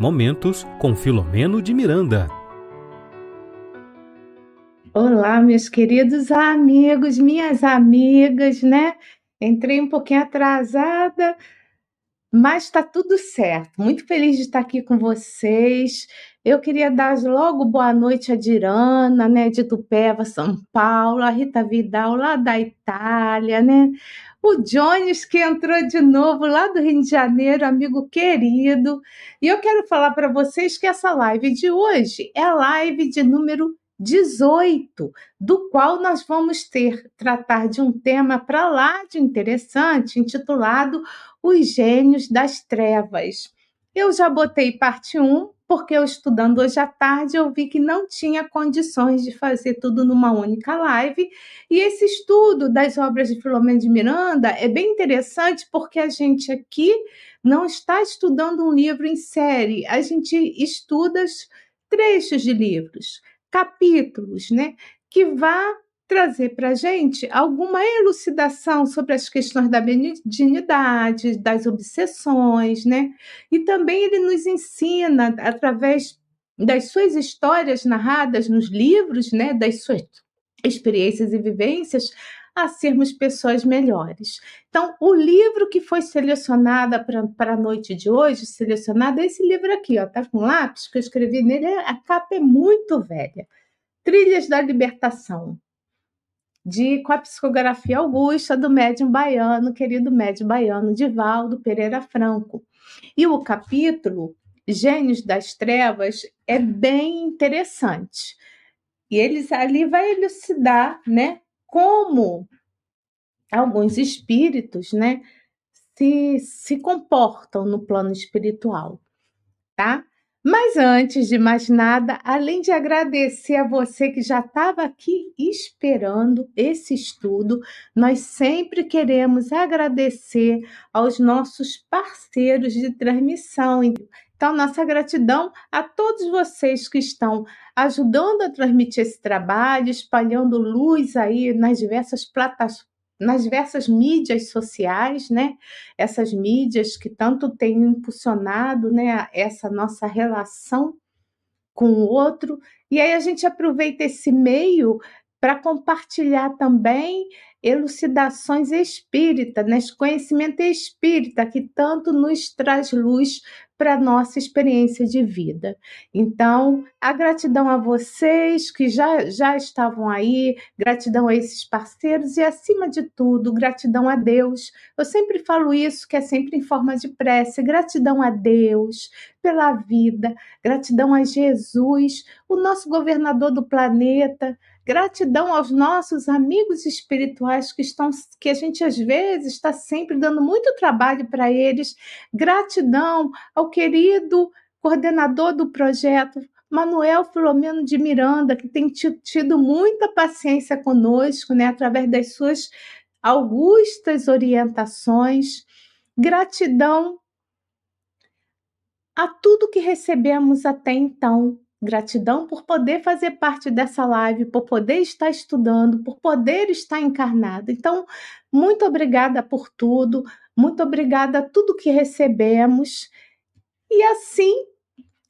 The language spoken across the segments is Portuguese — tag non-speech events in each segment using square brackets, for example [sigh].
Momentos com Filomeno de Miranda. Olá, meus queridos amigos, minhas amigas, né? Entrei um pouquinho atrasada, mas está tudo certo. Muito feliz de estar aqui com vocês. Eu queria dar logo boa noite a Dirana, né, de Tupéva, São Paulo, a Rita Vidal lá da Itália, né? O Jones, que entrou de novo lá do Rio de Janeiro, amigo querido. E eu quero falar para vocês que essa live de hoje é a live de número 18, do qual nós vamos ter tratar de um tema para lá de interessante, intitulado Os Gênios das Trevas. Eu já botei parte 1, porque eu estudando hoje à tarde eu vi que não tinha condições de fazer tudo numa única live. E esse estudo das obras de Filomeno de Miranda é bem interessante porque a gente aqui não está estudando um livro em série, a gente estuda trechos de livros, capítulos, né, que vá trazer para a gente alguma elucidação sobre as questões da benignidade, das obsessões, né? E também ele nos ensina, através das suas histórias narradas nos livros, né, das suas experiências e vivências, a sermos pessoas melhores. Então, o livro que foi selecionado para a noite de hoje, selecionado é esse livro aqui, ó, tá com lápis que eu escrevi nele, a capa é muito velha. Trilhas da Libertação, de com a psicografia augusta do médium baiano, querido médium baiano Divaldo Pereira Franco. E o capítulo Gênios das Trevas é bem interessante. E eles ali vai elucidar, né, como alguns espíritos, né, se, se comportam no plano espiritual, tá? Mas antes de mais nada, além de agradecer a você que já estava aqui esperando esse estudo, nós sempre queremos agradecer aos nossos parceiros de transmissão. Então, nossa gratidão a todos vocês que estão ajudando a transmitir esse trabalho, espalhando luz aí nas diversas plataformas nas diversas mídias sociais, né? Essas mídias que tanto têm impulsionado, né, essa nossa relação com o outro. E aí a gente aproveita esse meio para compartilhar também elucidações espíritas, né? conhecimento espírita que tanto nos traz luz para nossa experiência de vida. Então, a gratidão a vocês que já, já estavam aí, gratidão a esses parceiros e, acima de tudo, gratidão a Deus. Eu sempre falo isso, que é sempre em forma de prece. Gratidão a Deus pela vida, gratidão a Jesus, o nosso governador do planeta, Gratidão aos nossos amigos espirituais que estão, que a gente às vezes está sempre dando muito trabalho para eles. Gratidão ao querido coordenador do projeto, Manuel Filomeno de Miranda, que tem tido muita paciência conosco, né, através das suas augustas orientações. Gratidão a tudo que recebemos até então, Gratidão por poder fazer parte dessa live, por poder estar estudando, por poder estar encarnado. Então, muito obrigada por tudo, muito obrigada a tudo que recebemos. E assim,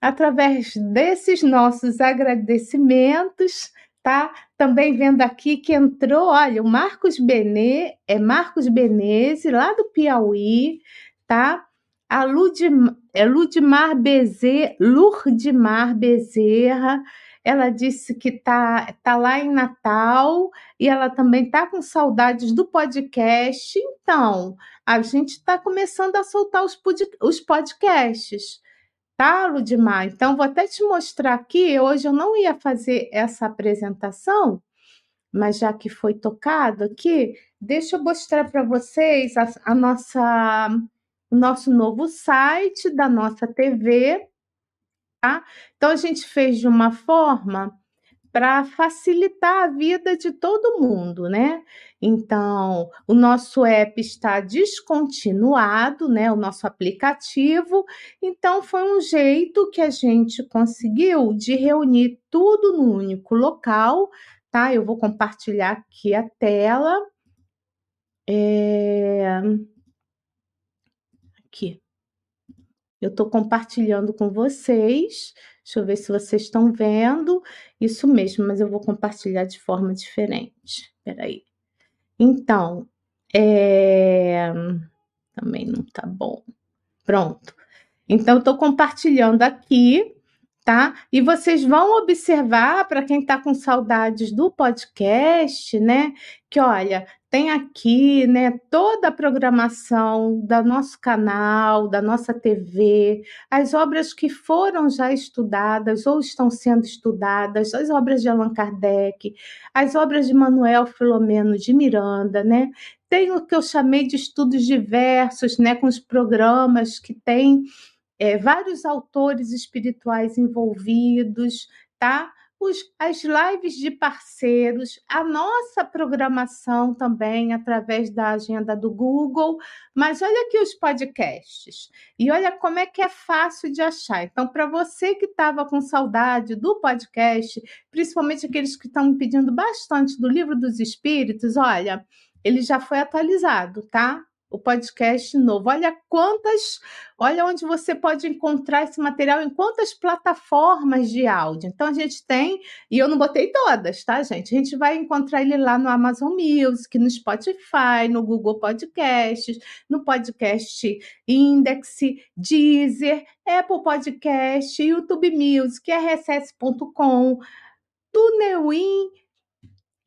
através desses nossos agradecimentos, tá? Também vendo aqui que entrou, olha, o Marcos Benê, é Marcos Beneze, lá do Piauí, tá? A é Ludmar Bezerra, Lurdimar Bezerra, ela disse que tá, tá lá em Natal e ela também tá com saudades do podcast. Então, a gente está começando a soltar os, pod, os podcasts, tá, Ludmar? Então, vou até te mostrar aqui. Hoje eu não ia fazer essa apresentação, mas já que foi tocado aqui, deixa eu mostrar para vocês a, a nossa nosso novo site, da nossa TV, tá? Então a gente fez de uma forma para facilitar a vida de todo mundo, né? Então, o nosso app está descontinuado, né? O nosso aplicativo. Então, foi um jeito que a gente conseguiu de reunir tudo no único local, tá? Eu vou compartilhar aqui a tela. É Eu estou compartilhando com vocês. Deixa eu ver se vocês estão vendo. Isso mesmo, mas eu vou compartilhar de forma diferente. Espera aí. Então, é... também não tá bom. Pronto. Então, estou compartilhando aqui tá? E vocês vão observar, para quem está com saudades do podcast, né? Que olha, tem aqui, né, toda a programação do nosso canal, da nossa TV, as obras que foram já estudadas ou estão sendo estudadas, as obras de Allan Kardec, as obras de Manuel Filomeno de Miranda, né? Tem o que eu chamei de estudos diversos, né, com os programas que tem é, vários autores espirituais envolvidos, tá? Os, as lives de parceiros, a nossa programação também através da agenda do Google, mas olha aqui os podcasts e olha como é que é fácil de achar. Então, para você que estava com saudade do podcast, principalmente aqueles que estão pedindo bastante do livro dos Espíritos, olha, ele já foi atualizado, tá? O podcast novo. Olha quantas, olha onde você pode encontrar esse material em quantas plataformas de áudio. Então a gente tem, e eu não botei todas, tá, gente? A gente vai encontrar ele lá no Amazon Music, no Spotify, no Google Podcasts, no Podcast Index, Deezer, Apple Podcast, YouTube Music, rss.com, TuneIn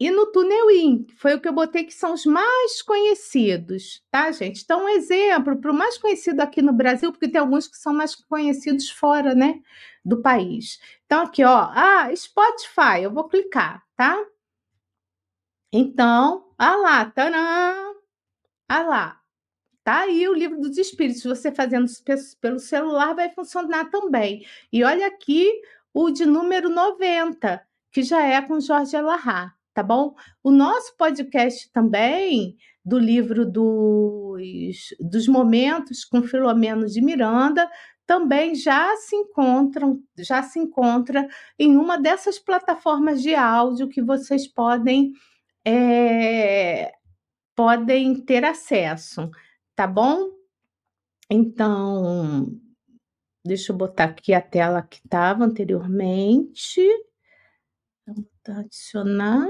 e no Tuneuin, foi o que eu botei que são os mais conhecidos, tá, gente? Então, um exemplo para o mais conhecido aqui no Brasil, porque tem alguns que são mais conhecidos fora, né, do país. Então, aqui, ó, ah, Spotify, eu vou clicar, tá? Então, ah lá, tanã, ah lá, tá aí o livro dos espíritos. Você fazendo pelo celular vai funcionar também. E olha aqui o de número 90, que já é com Jorge Alahá tá bom? O nosso podcast também, do livro dos, dos momentos com Filomeno de Miranda, também já se encontram, já se encontra em uma dessas plataformas de áudio que vocês podem é, podem ter acesso, tá bom? Então, deixa eu botar aqui a tela que estava anteriormente. Vamos adicionar.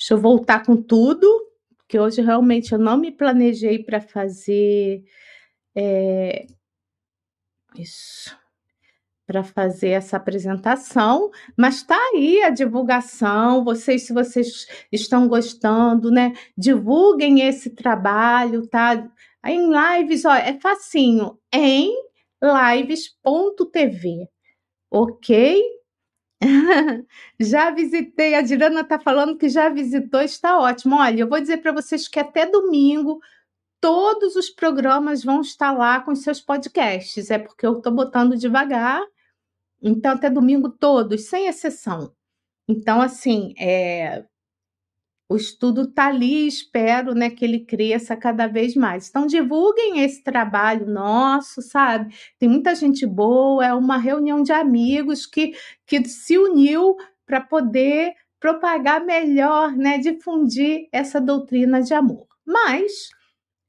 Deixa eu voltar com tudo, porque hoje realmente eu não me planejei para fazer é, isso, para fazer essa apresentação, mas está aí a divulgação. Vocês, se vocês estão gostando, né? Divulguem esse trabalho, tá? Em lives, ó, é facinho, em lives.tv, ok? [laughs] já visitei, a Dirana está falando que já visitou, está ótimo. Olha, eu vou dizer para vocês que até domingo todos os programas vão estar lá com seus podcasts. É porque eu estou botando devagar, então até domingo todos, sem exceção. Então, assim, é, o estudo está ali, espero né, que ele cresça cada vez mais. Então, divulguem esse trabalho nosso, sabe? Tem muita gente boa, é uma reunião de amigos que, que se uniu para poder propagar melhor, né, difundir essa doutrina de amor. Mas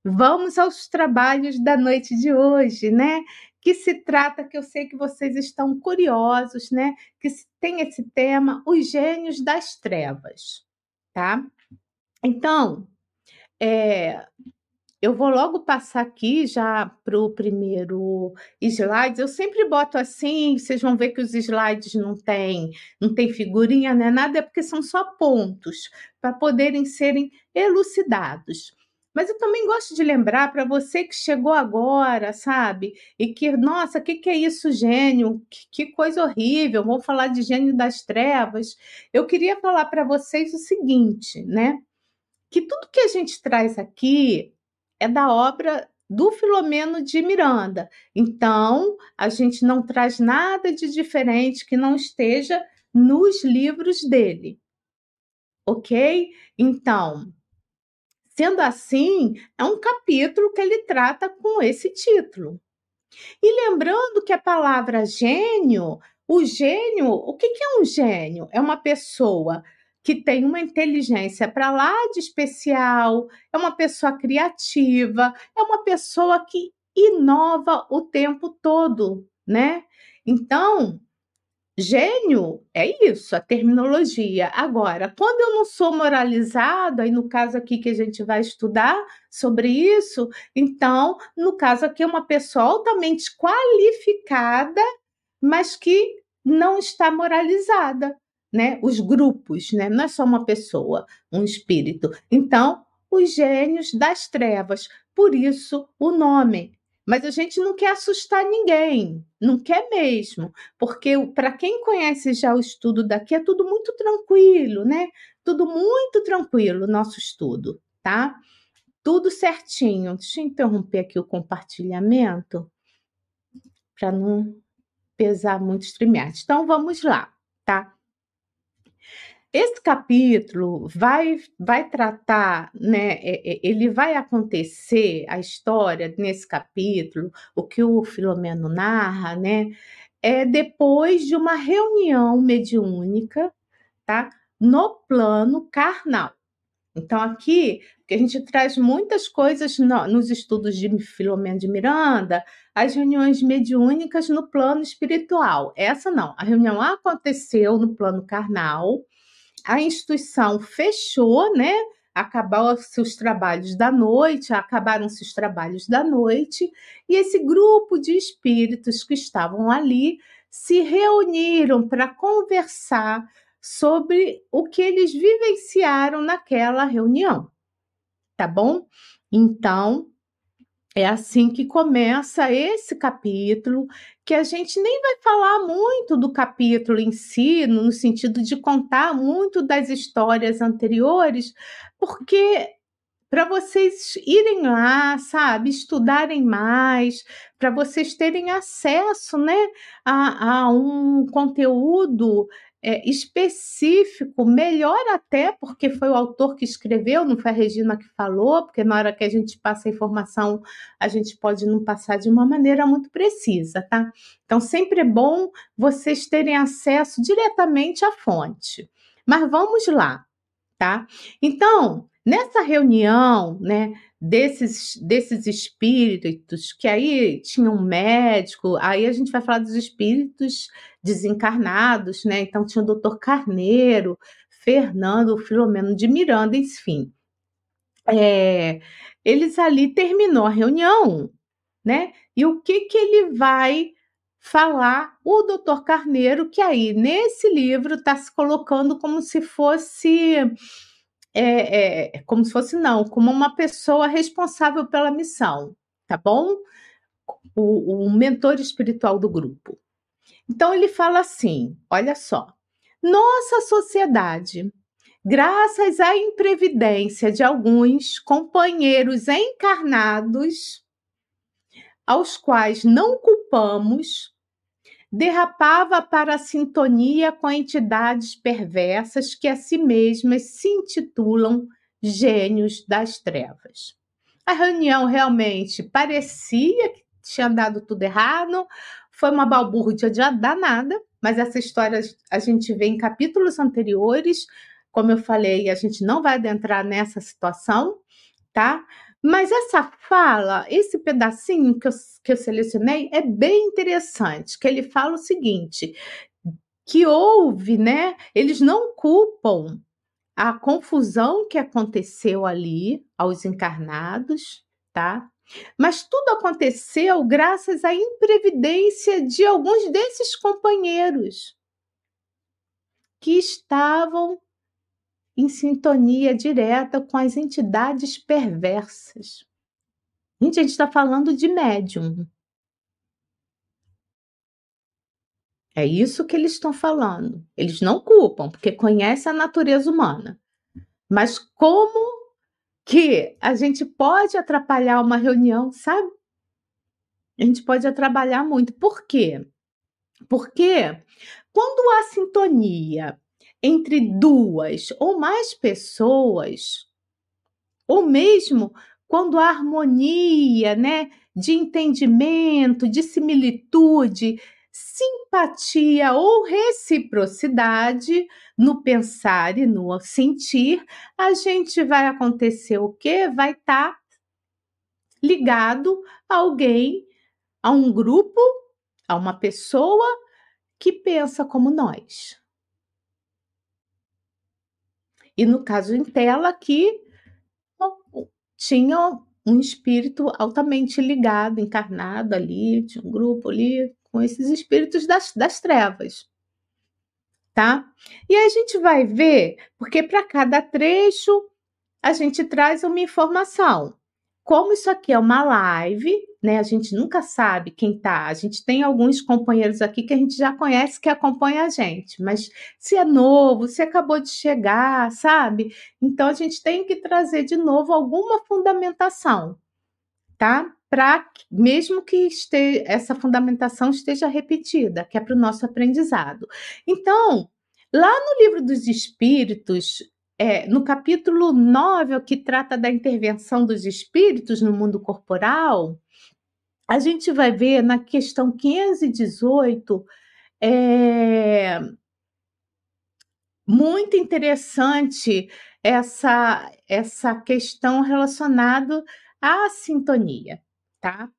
vamos aos trabalhos da noite de hoje, né? Que se trata, que eu sei que vocês estão curiosos, né? Que tem esse tema, os gênios das trevas tá? Então, é, eu vou logo passar aqui já para o primeiro slide. Eu sempre boto assim, vocês vão ver que os slides não tem, não tem figurinha, né? Nada, é porque são só pontos para poderem serem elucidados. Mas eu também gosto de lembrar para você que chegou agora, sabe? E que, nossa, o que, que é isso, gênio? Que, que coisa horrível, vamos falar de gênio das trevas. Eu queria falar para vocês o seguinte, né? Que tudo que a gente traz aqui é da obra do Filomeno de Miranda. Então, a gente não traz nada de diferente que não esteja nos livros dele. Ok? Então, Sendo assim, é um capítulo que ele trata com esse título. E lembrando que a palavra gênio, o gênio, o que é um gênio? É uma pessoa que tem uma inteligência para lá de especial, é uma pessoa criativa, é uma pessoa que inova o tempo todo, né? Então, Gênio é isso, a terminologia. Agora, quando eu não sou moralizada, e no caso aqui que a gente vai estudar sobre isso, então, no caso aqui, é uma pessoa altamente qualificada, mas que não está moralizada, né? Os grupos, né? Não é só uma pessoa, um espírito. Então, os gênios das trevas. Por isso o nome. Mas a gente não quer assustar ninguém, não quer mesmo, porque para quem conhece já o estudo daqui é tudo muito tranquilo, né? Tudo muito tranquilo, nosso estudo, tá? Tudo certinho. Deixa eu interromper aqui o compartilhamento para não pesar muito o StreamYard. Então vamos lá, tá? Esse capítulo vai, vai tratar, né? É, é, ele vai acontecer a história nesse capítulo, o que o Filomeno narra, né? É depois de uma reunião mediúnica, tá? No plano carnal. Então, aqui, a gente traz muitas coisas no, nos estudos de Filomeno de Miranda, as reuniões mediúnicas no plano espiritual. Essa não, a reunião aconteceu no plano carnal, a instituição fechou, né? Acabaram-se os trabalhos da noite, acabaram-se os trabalhos da noite, e esse grupo de espíritos que estavam ali se reuniram para conversar sobre o que eles vivenciaram naquela reunião. Tá bom? Então, é assim que começa esse capítulo, que a gente nem vai falar muito do capítulo em si, no sentido de contar muito das histórias anteriores, porque para vocês irem lá, sabe, estudarem mais, para vocês terem acesso, né, a, a um conteúdo é, específico, melhor até, porque foi o autor que escreveu, não foi a Regina que falou, porque na hora que a gente passa a informação, a gente pode não passar de uma maneira muito precisa, tá? Então, sempre é bom vocês terem acesso diretamente à fonte. Mas vamos lá, tá? Então, nessa reunião, né, desses, desses espíritos, que aí tinha um médico, aí a gente vai falar dos espíritos desencarnados, né? Então tinha o doutor Carneiro, Fernando, Filomeno de Miranda, enfim. É, eles ali terminou a reunião, né? E o que que ele vai falar o doutor Carneiro, que aí nesse livro está se colocando como se fosse é, é, como se fosse não, como uma pessoa responsável pela missão, tá bom? O, o mentor espiritual do grupo. Então ele fala assim: olha só, nossa sociedade, graças à imprevidência de alguns companheiros encarnados, aos quais não culpamos, derrapava para a sintonia com entidades perversas que a si mesmas se intitulam gênios das trevas. A reunião realmente parecia que tinha dado tudo errado, foi uma balbúrdia danada, mas essa história a gente vê em capítulos anteriores. Como eu falei, a gente não vai adentrar nessa situação, tá? Mas essa fala, esse pedacinho que eu, que eu selecionei é bem interessante, que ele fala o seguinte, que houve, né? Eles não culpam a confusão que aconteceu ali aos encarnados, tá? Mas tudo aconteceu graças à imprevidência de alguns desses companheiros que estavam em sintonia direta com as entidades perversas. Gente, a gente está falando de médium. É isso que eles estão falando. Eles não culpam, porque conhecem a natureza humana. Mas como que a gente pode atrapalhar uma reunião, sabe? A gente pode atrapalhar muito. Por quê? Porque quando há sintonia entre duas ou mais pessoas, ou mesmo quando há harmonia, né, de entendimento, de similitude, simpatia ou reciprocidade no pensar e no sentir, a gente vai acontecer o quê? Vai estar tá ligado a alguém, a um grupo, a uma pessoa que pensa como nós. E no caso em tela aqui, tinha um espírito altamente ligado, encarnado ali, tinha um grupo ali com esses espíritos das, das trevas. Tá? E aí a gente vai ver, porque para cada trecho a gente traz uma informação. Como isso aqui é uma live, né? A gente nunca sabe quem tá. A gente tem alguns companheiros aqui que a gente já conhece que acompanha a gente, mas se é novo, se acabou de chegar, sabe? Então a gente tem que trazer de novo alguma fundamentação, tá? Para mesmo que esteja, essa fundamentação esteja repetida, que é para o nosso aprendizado. Então, lá no livro dos Espíritos, é, no capítulo 9, que trata da intervenção dos espíritos no mundo corporal, a gente vai ver na questão 518 é, muito interessante essa, essa questão relacionada à sintonia, tá?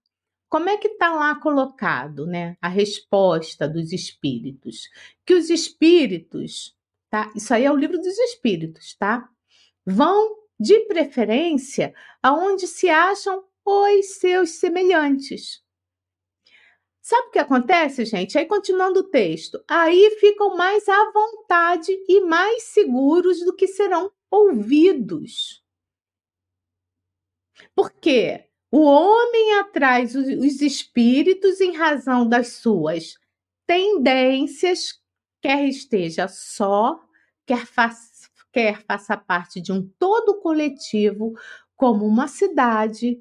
Como é que está lá colocado, né, a resposta dos espíritos? Que os espíritos tá? Isso aí é o livro dos espíritos, tá? Vão de preferência aonde se acham os seus semelhantes. Sabe o que acontece, gente? Aí, continuando o texto, aí ficam mais à vontade e mais seguros do que serão ouvidos. Porque o homem atrai os espíritos em razão das suas tendências quer esteja só, quer faça, quer faça parte de um todo coletivo, como uma cidade,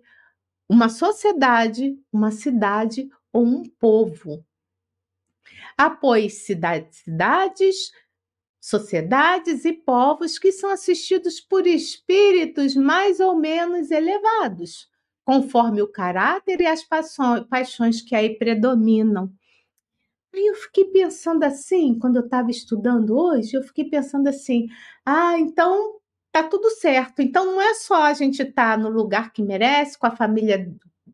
uma sociedade, uma cidade ou um povo. Após cidades, cidades, sociedades e povos que são assistidos por espíritos mais ou menos elevados, conforme o caráter e as paixões que aí predominam. Aí eu fiquei pensando assim, quando eu estava estudando hoje, eu fiquei pensando assim: ah, então tá tudo certo. Então não é só a gente estar tá no lugar que merece, com a família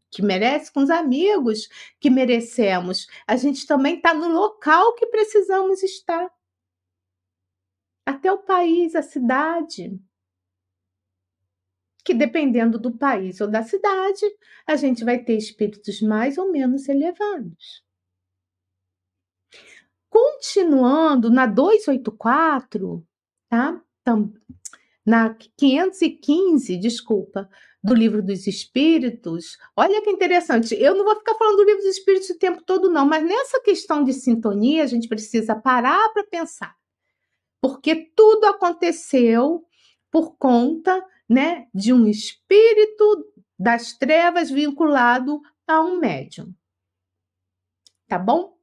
que merece, com os amigos que merecemos. A gente também está no local que precisamos estar. Até o país, a cidade. Que dependendo do país ou da cidade, a gente vai ter espíritos mais ou menos elevados. Continuando na 284, tá? Na 515, desculpa, do livro dos Espíritos. Olha que interessante. Eu não vou ficar falando do livro dos Espíritos o tempo todo, não, mas nessa questão de sintonia, a gente precisa parar para pensar. Porque tudo aconteceu por conta né, de um espírito das trevas vinculado a um médium. Tá bom?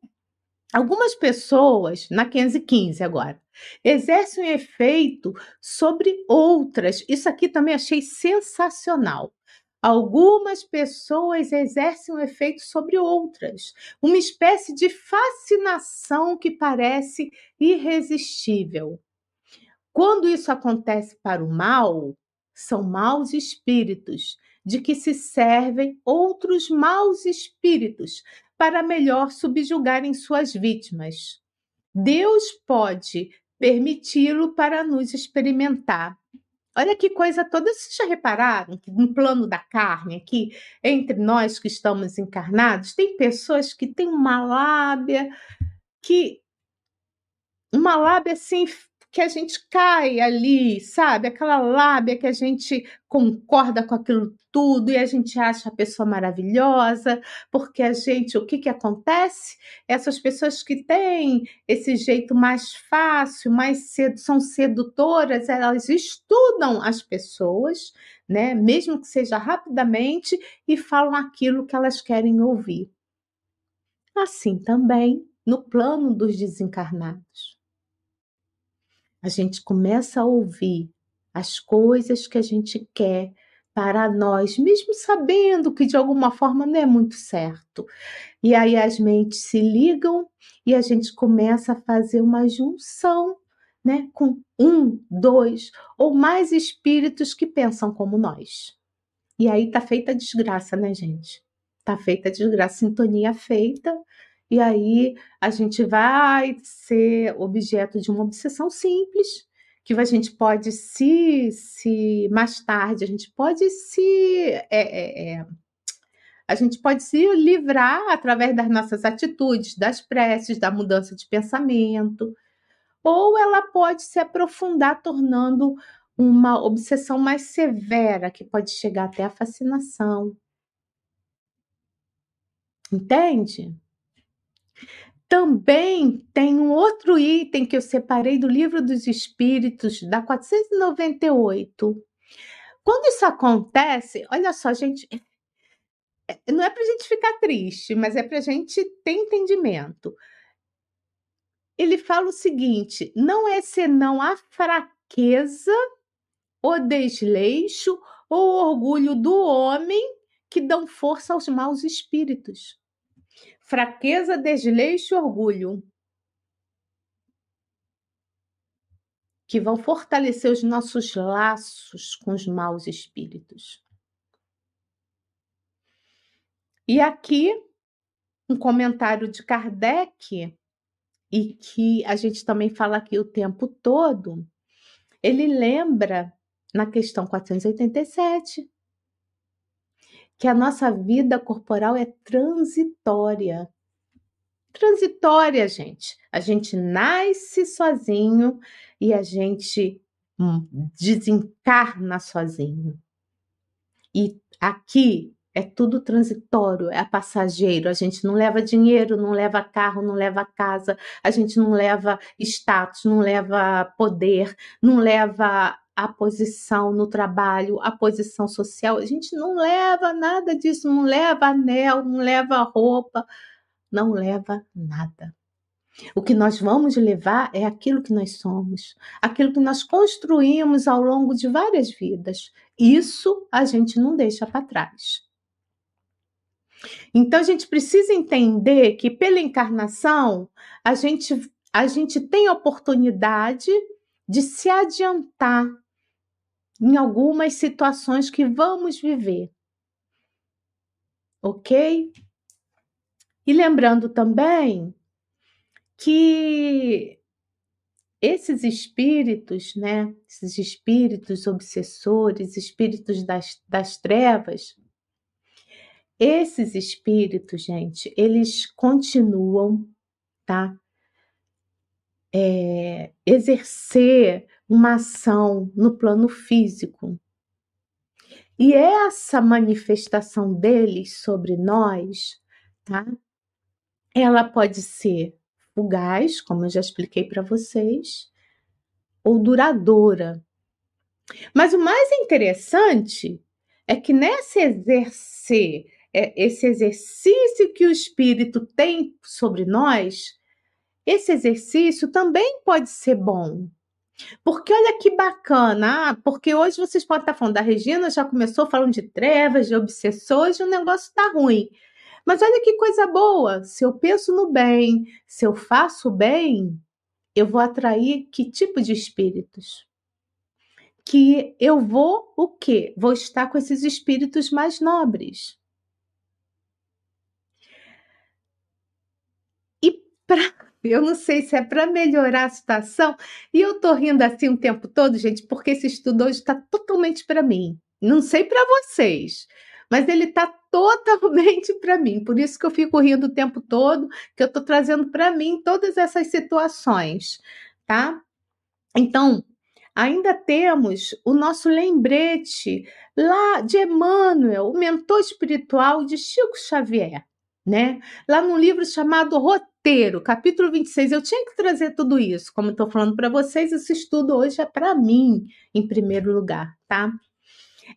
Algumas pessoas, na 515 agora, exercem um efeito sobre outras. Isso aqui também achei sensacional. Algumas pessoas exercem um efeito sobre outras, uma espécie de fascinação que parece irresistível. Quando isso acontece para o mal, são maus espíritos de que se servem outros maus espíritos para melhor subjugarem suas vítimas. Deus pode permiti-lo para nos experimentar. Olha que coisa toda, vocês já repararam que no plano da carne aqui, entre nós que estamos encarnados, tem pessoas que têm uma lábia que uma lábia assim que a gente cai ali, sabe? Aquela lábia que a gente concorda com aquilo tudo e a gente acha a pessoa maravilhosa, porque a gente, o que que acontece? Essas pessoas que têm esse jeito mais fácil, mais cedo, são sedutoras, elas estudam as pessoas, né? Mesmo que seja rapidamente e falam aquilo que elas querem ouvir. Assim também no plano dos desencarnados a gente começa a ouvir as coisas que a gente quer para nós, mesmo sabendo que de alguma forma não é muito certo. E aí as mentes se ligam e a gente começa a fazer uma junção, né, com um, dois ou mais espíritos que pensam como nós. E aí tá feita a desgraça, né, gente? Tá feita a desgraça, sintonia feita, e aí a gente vai ser objeto de uma obsessão simples, que a gente pode se, se mais tarde, a gente pode se. É, é, é, a gente pode se livrar através das nossas atitudes, das preces, da mudança de pensamento, ou ela pode se aprofundar, tornando uma obsessão mais severa, que pode chegar até a fascinação. Entende? Também tem um outro item que eu separei do Livro dos Espíritos, da 498. Quando isso acontece, olha só, gente, é, não é para a gente ficar triste, mas é para a gente ter entendimento. Ele fala o seguinte: não é senão a fraqueza, o desleixo ou orgulho do homem que dão força aos maus espíritos fraqueza, desleixo e orgulho, que vão fortalecer os nossos laços com os maus espíritos. E aqui, um comentário de Kardec, e que a gente também fala aqui o tempo todo, ele lembra na questão 487 que a nossa vida corporal é transitória. Transitória, gente. A gente nasce sozinho e a gente hum, desencarna sozinho. E aqui é tudo transitório, é passageiro. A gente não leva dinheiro, não leva carro, não leva casa, a gente não leva status, não leva poder, não leva a posição no trabalho, a posição social. A gente não leva nada disso, não leva anel, não leva roupa, não leva nada. O que nós vamos levar é aquilo que nós somos, aquilo que nós construímos ao longo de várias vidas. Isso a gente não deixa para trás. Então a gente precisa entender que pela encarnação a gente a gente tem oportunidade de se adiantar em algumas situações que vamos viver. Ok? E lembrando também que esses espíritos, né, esses espíritos obsessores, espíritos das, das trevas, esses espíritos, gente, eles continuam, tá? É, exercer uma ação no plano físico. E essa manifestação deles sobre nós, tá? Ela pode ser fugaz, como eu já expliquei para vocês, ou duradoura. Mas o mais interessante é que nesse exercer, é, esse exercício que o espírito tem sobre nós, esse exercício também pode ser bom. Porque olha que bacana, ah, porque hoje vocês podem estar falando da Regina, já começou falando de trevas, de obsessores, e o negócio está ruim. Mas olha que coisa boa, se eu penso no bem, se eu faço bem, eu vou atrair que tipo de espíritos? Que eu vou o quê? Vou estar com esses espíritos mais nobres. E para eu não sei se é para melhorar a situação. E eu tô rindo assim o tempo todo, gente, porque esse estudo hoje está totalmente para mim. Não sei para vocês, mas ele está totalmente [laughs] para mim. Por isso que eu fico rindo o tempo todo, que eu estou trazendo para mim todas essas situações, tá? Então, ainda temos o nosso lembrete lá de Emmanuel, o mentor espiritual de Chico Xavier, né? Lá num livro chamado Roteiro inteiro, capítulo 26. Eu tinha que trazer tudo isso, como estou falando para vocês, esse estudo hoje é para mim, em primeiro lugar, tá?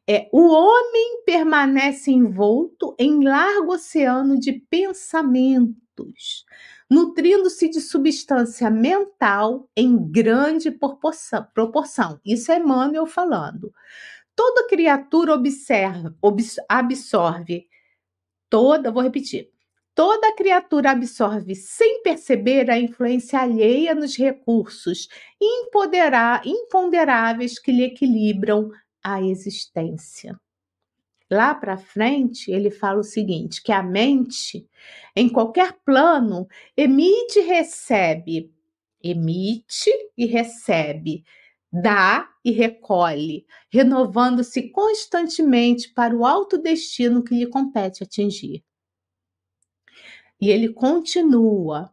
É, o homem permanece envolto em largo oceano de pensamentos, nutrindo-se de substância mental em grande proporção. Isso é Emmanuel falando. Toda criatura observa, absorve toda, vou repetir, Toda criatura absorve sem perceber a influência alheia nos recursos imponderáveis que lhe equilibram a existência. lá para frente, ele fala o seguinte: que a mente, em qualquer plano, emite e recebe, emite e recebe, dá e recolhe, renovando-se constantemente para o alto destino que lhe compete atingir. E ele continua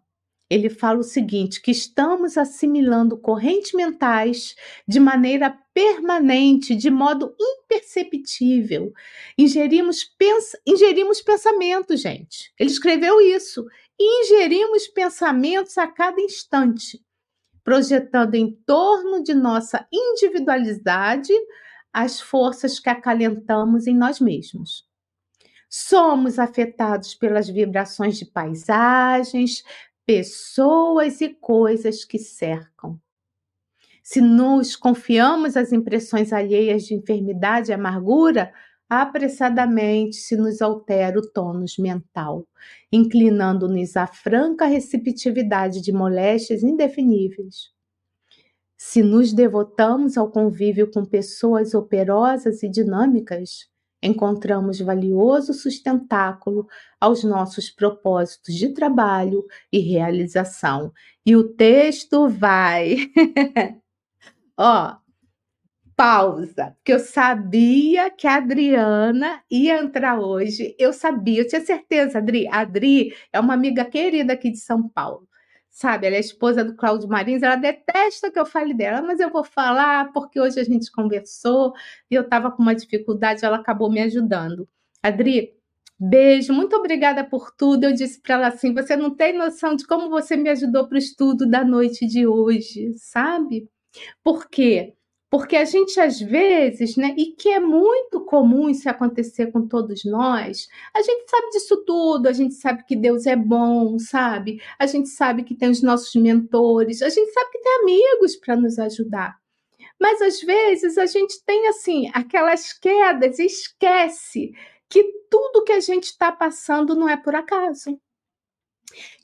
ele fala o seguinte: que estamos assimilando correntes mentais de maneira permanente, de modo imperceptível. Ingerimos, pens ingerimos pensamentos, gente. Ele escreveu isso. Ingerimos pensamentos a cada instante, projetando em torno de nossa individualidade as forças que acalentamos em nós mesmos. Somos afetados pelas vibrações de paisagens, pessoas e coisas que cercam. Se nos confiamos às impressões alheias de enfermidade e amargura, apressadamente se nos altera o tônus mental, inclinando-nos à franca receptividade de moléstias indefiníveis. Se nos devotamos ao convívio com pessoas operosas e dinâmicas, encontramos valioso sustentáculo aos nossos propósitos de trabalho e realização. E o texto vai. [laughs] Ó, pausa, porque eu sabia que a Adriana ia entrar hoje. Eu sabia, eu tinha certeza, Adri. A Adri é uma amiga querida aqui de São Paulo sabe? Ela é esposa do Cláudio Marins, ela detesta que eu fale dela, mas eu vou falar porque hoje a gente conversou e eu estava com uma dificuldade, ela acabou me ajudando. Adri, beijo, muito obrigada por tudo. Eu disse para ela assim: você não tem noção de como você me ajudou para o estudo da noite de hoje, sabe? Por quê? Porque a gente às vezes, né, e que é muito comum isso acontecer com todos nós, a gente sabe disso tudo, a gente sabe que Deus é bom, sabe? A gente sabe que tem os nossos mentores, a gente sabe que tem amigos para nos ajudar. Mas às vezes a gente tem assim aquelas quedas e esquece que tudo que a gente está passando não é por acaso.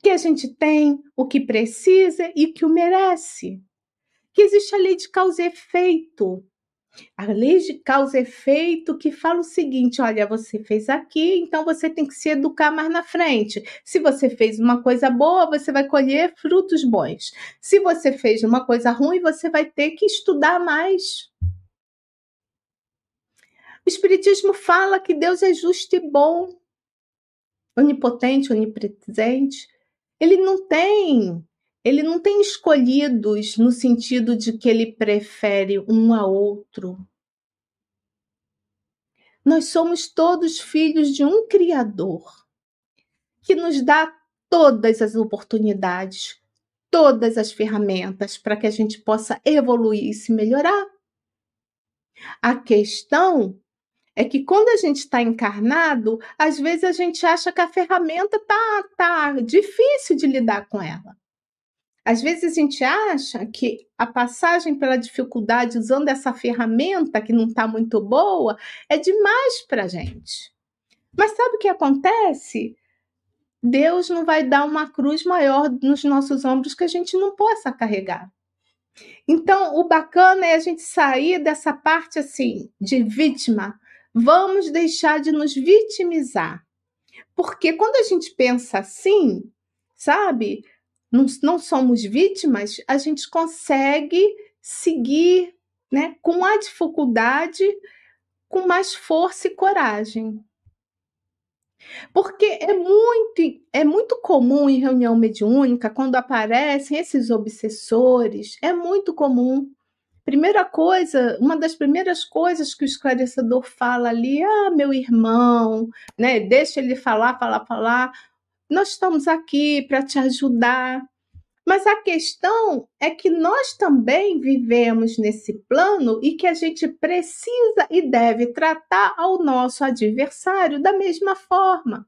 Que a gente tem o que precisa e que o merece que existe a lei de causa e efeito. A lei de causa e efeito que fala o seguinte: olha, você fez aqui, então você tem que se educar mais na frente. Se você fez uma coisa boa, você vai colher frutos bons. Se você fez uma coisa ruim, você vai ter que estudar mais. O Espiritismo fala que Deus é justo e bom, onipotente, onipresente. Ele não tem ele não tem escolhidos no sentido de que ele prefere um a outro. Nós somos todos filhos de um Criador que nos dá todas as oportunidades, todas as ferramentas para que a gente possa evoluir e se melhorar. A questão é que quando a gente está encarnado, às vezes a gente acha que a ferramenta tá, tá difícil de lidar com ela. Às vezes a gente acha que a passagem pela dificuldade usando essa ferramenta que não está muito boa é demais para a gente. Mas sabe o que acontece? Deus não vai dar uma cruz maior nos nossos ombros que a gente não possa carregar. Então, o bacana é a gente sair dessa parte assim de vítima. Vamos deixar de nos vitimizar. Porque quando a gente pensa assim, sabe? Não, não somos vítimas, a gente consegue seguir né, com a dificuldade, com mais força e coragem. Porque é muito, é muito comum em reunião mediúnica, quando aparecem esses obsessores, é muito comum. Primeira coisa, uma das primeiras coisas que o esclarecedor fala ali, ah, meu irmão, né? Deixa ele falar, falar, falar nós estamos aqui para te ajudar. Mas a questão é que nós também vivemos nesse plano e que a gente precisa e deve tratar ao nosso adversário da mesma forma.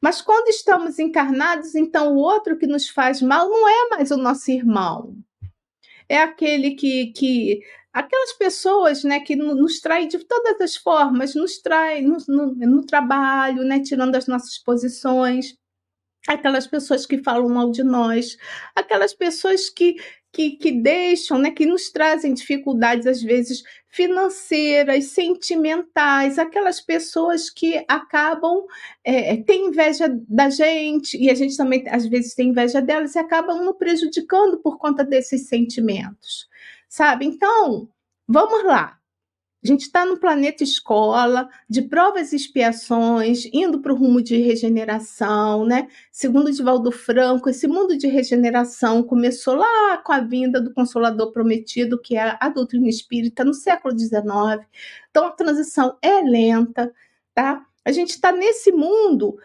Mas quando estamos encarnados, então o outro que nos faz mal não é mais o nosso irmão. É aquele que, que aquelas pessoas né, que nos traem de todas as formas, nos traem no, no, no trabalho, né, tirando as nossas posições aquelas pessoas que falam mal de nós, aquelas pessoas que que, que deixam, né, que nos trazem dificuldades, às vezes, financeiras, sentimentais, aquelas pessoas que acabam, é, têm inveja da gente, e a gente também, às vezes, tem inveja delas, e acabam nos prejudicando por conta desses sentimentos, sabe? Então, vamos lá. A gente está no planeta escola, de provas e expiações, indo para o rumo de regeneração, né? Segundo Divaldo Franco, esse mundo de regeneração começou lá com a vinda do Consolador Prometido, que é a doutrina espírita, no século XIX. Então, a transição é lenta, tá? A gente está nesse mundo,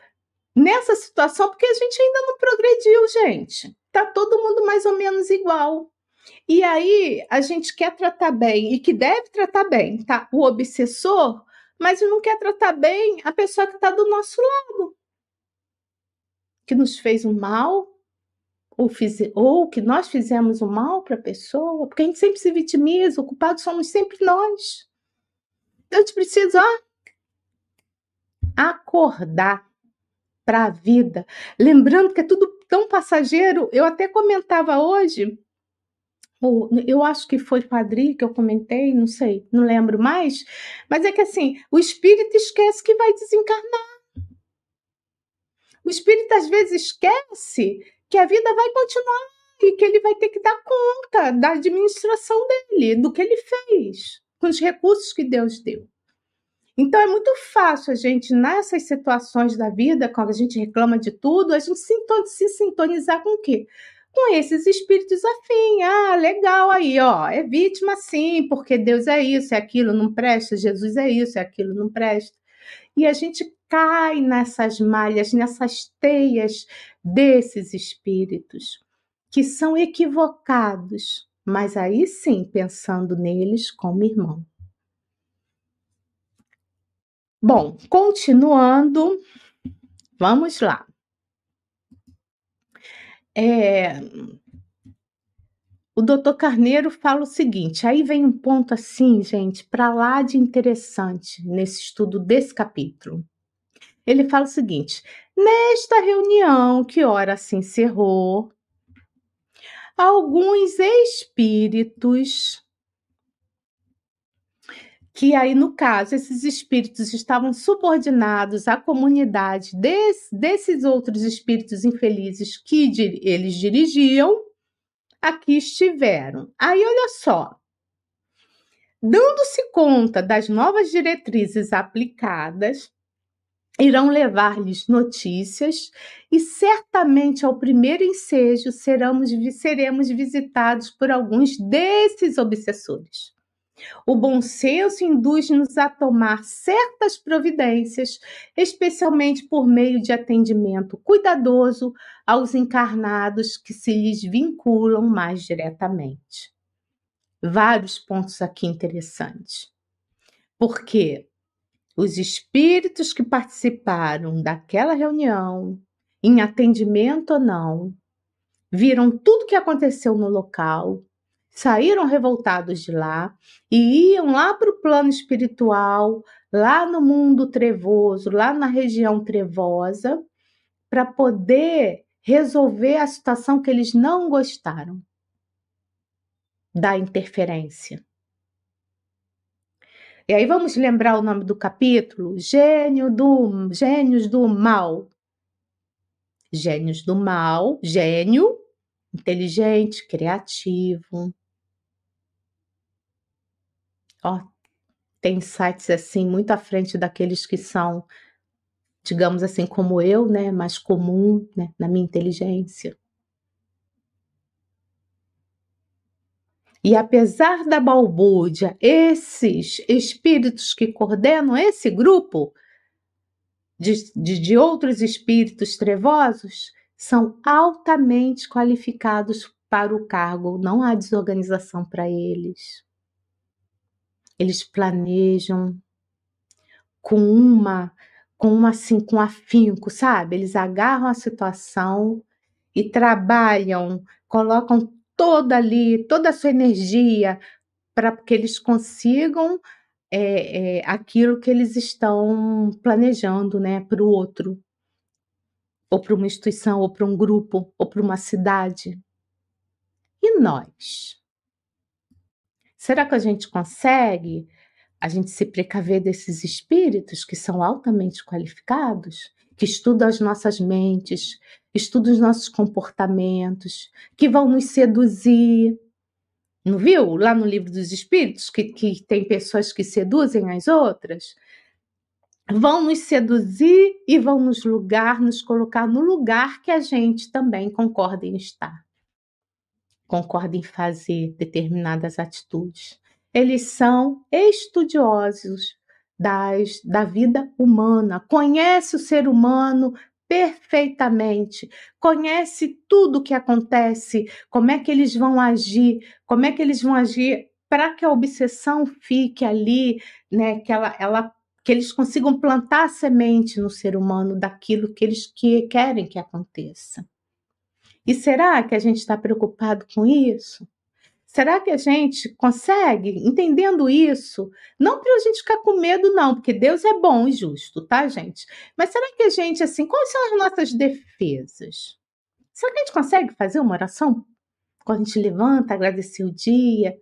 nessa situação, porque a gente ainda não progrediu, gente. Tá todo mundo mais ou menos igual. E aí a gente quer tratar bem e que deve tratar bem, tá? O obsessor, mas não quer tratar bem a pessoa que está do nosso lado, que nos fez um mal, ou, fiz, ou que nós fizemos um mal para a pessoa, porque a gente sempre se vitimiza, o culpado somos sempre nós. Então a gente precisa ó, acordar para a vida, lembrando que é tudo tão passageiro. Eu até comentava hoje eu acho que foi Padri que eu comentei, não sei, não lembro mais, mas é que assim, o espírito esquece que vai desencarnar. O espírito às vezes esquece que a vida vai continuar e que ele vai ter que dar conta da administração dele, do que ele fez, com os recursos que Deus deu. Então é muito fácil a gente, nessas situações da vida, quando a gente reclama de tudo, a gente se sintonizar com o quê? Com esses espíritos afins. Ah, legal aí, ó, é vítima sim, porque Deus é isso, é aquilo, não presta, Jesus é isso, é aquilo, não presta. E a gente cai nessas malhas, nessas teias desses espíritos que são equivocados, mas aí sim pensando neles como irmão. Bom, continuando, vamos lá. É, o doutor Carneiro fala o seguinte: aí vem um ponto assim, gente, para lá de interessante nesse estudo desse capítulo. Ele fala o seguinte: nesta reunião que ora se encerrou, alguns espíritos que aí, no caso, esses espíritos estavam subordinados à comunidade desse, desses outros espíritos infelizes que eles dirigiam, aqui estiveram. Aí, olha só. Dando-se conta das novas diretrizes aplicadas, irão levar-lhes notícias e certamente ao primeiro ensejo seremos, seremos visitados por alguns desses obsessores. O bom senso induz-nos a tomar certas providências, especialmente por meio de atendimento cuidadoso aos encarnados que se lhes vinculam mais diretamente. Vários pontos aqui interessantes. Porque os espíritos que participaram daquela reunião, em atendimento ou não, viram tudo o que aconteceu no local, saíram revoltados de lá e iam lá para o plano espiritual, lá no mundo trevoso, lá na região trevosa, para poder resolver a situação que eles não gostaram da interferência. E aí vamos lembrar o nome do capítulo? Gênio do Gênios do Mal. Gênios do Mal, gênio, inteligente, criativo, ó, tem sites assim muito à frente daqueles que são, digamos assim, como eu, né, mais comum, né, na minha inteligência. E apesar da balbúrdia, esses espíritos que coordenam esse grupo de, de, de outros espíritos trevosos são altamente qualificados para o cargo, não há desorganização para eles eles planejam com uma com uma assim com afinco, sabe? Eles agarram a situação e trabalham, colocam toda ali, toda a sua energia para que eles consigam é, é, aquilo que eles estão planejando, né, para o outro, ou para uma instituição, ou para um grupo, ou para uma cidade. E E nós? Será que a gente consegue a gente se precaver desses espíritos que são altamente qualificados, que estudam as nossas mentes, estudam os nossos comportamentos, que vão nos seduzir. Não viu lá no livro dos espíritos que, que tem pessoas que seduzem as outras? Vão nos seduzir e vão nos lugar, nos colocar no lugar que a gente também concorda em estar. Concorda em fazer determinadas atitudes eles são estudiosos das, da vida humana, conhece o ser humano perfeitamente, conhece tudo o que acontece, como é que eles vão agir, como é que eles vão agir para que a obsessão fique ali, né, que ela, ela que eles consigam plantar a semente no ser humano daquilo que eles que querem que aconteça. E será que a gente está preocupado com isso? Será que a gente consegue, entendendo isso, não para a gente ficar com medo, não, porque Deus é bom e justo, tá, gente? Mas será que a gente, assim, quais são as nossas defesas? Será que a gente consegue fazer uma oração quando a gente levanta, agradecer o dia?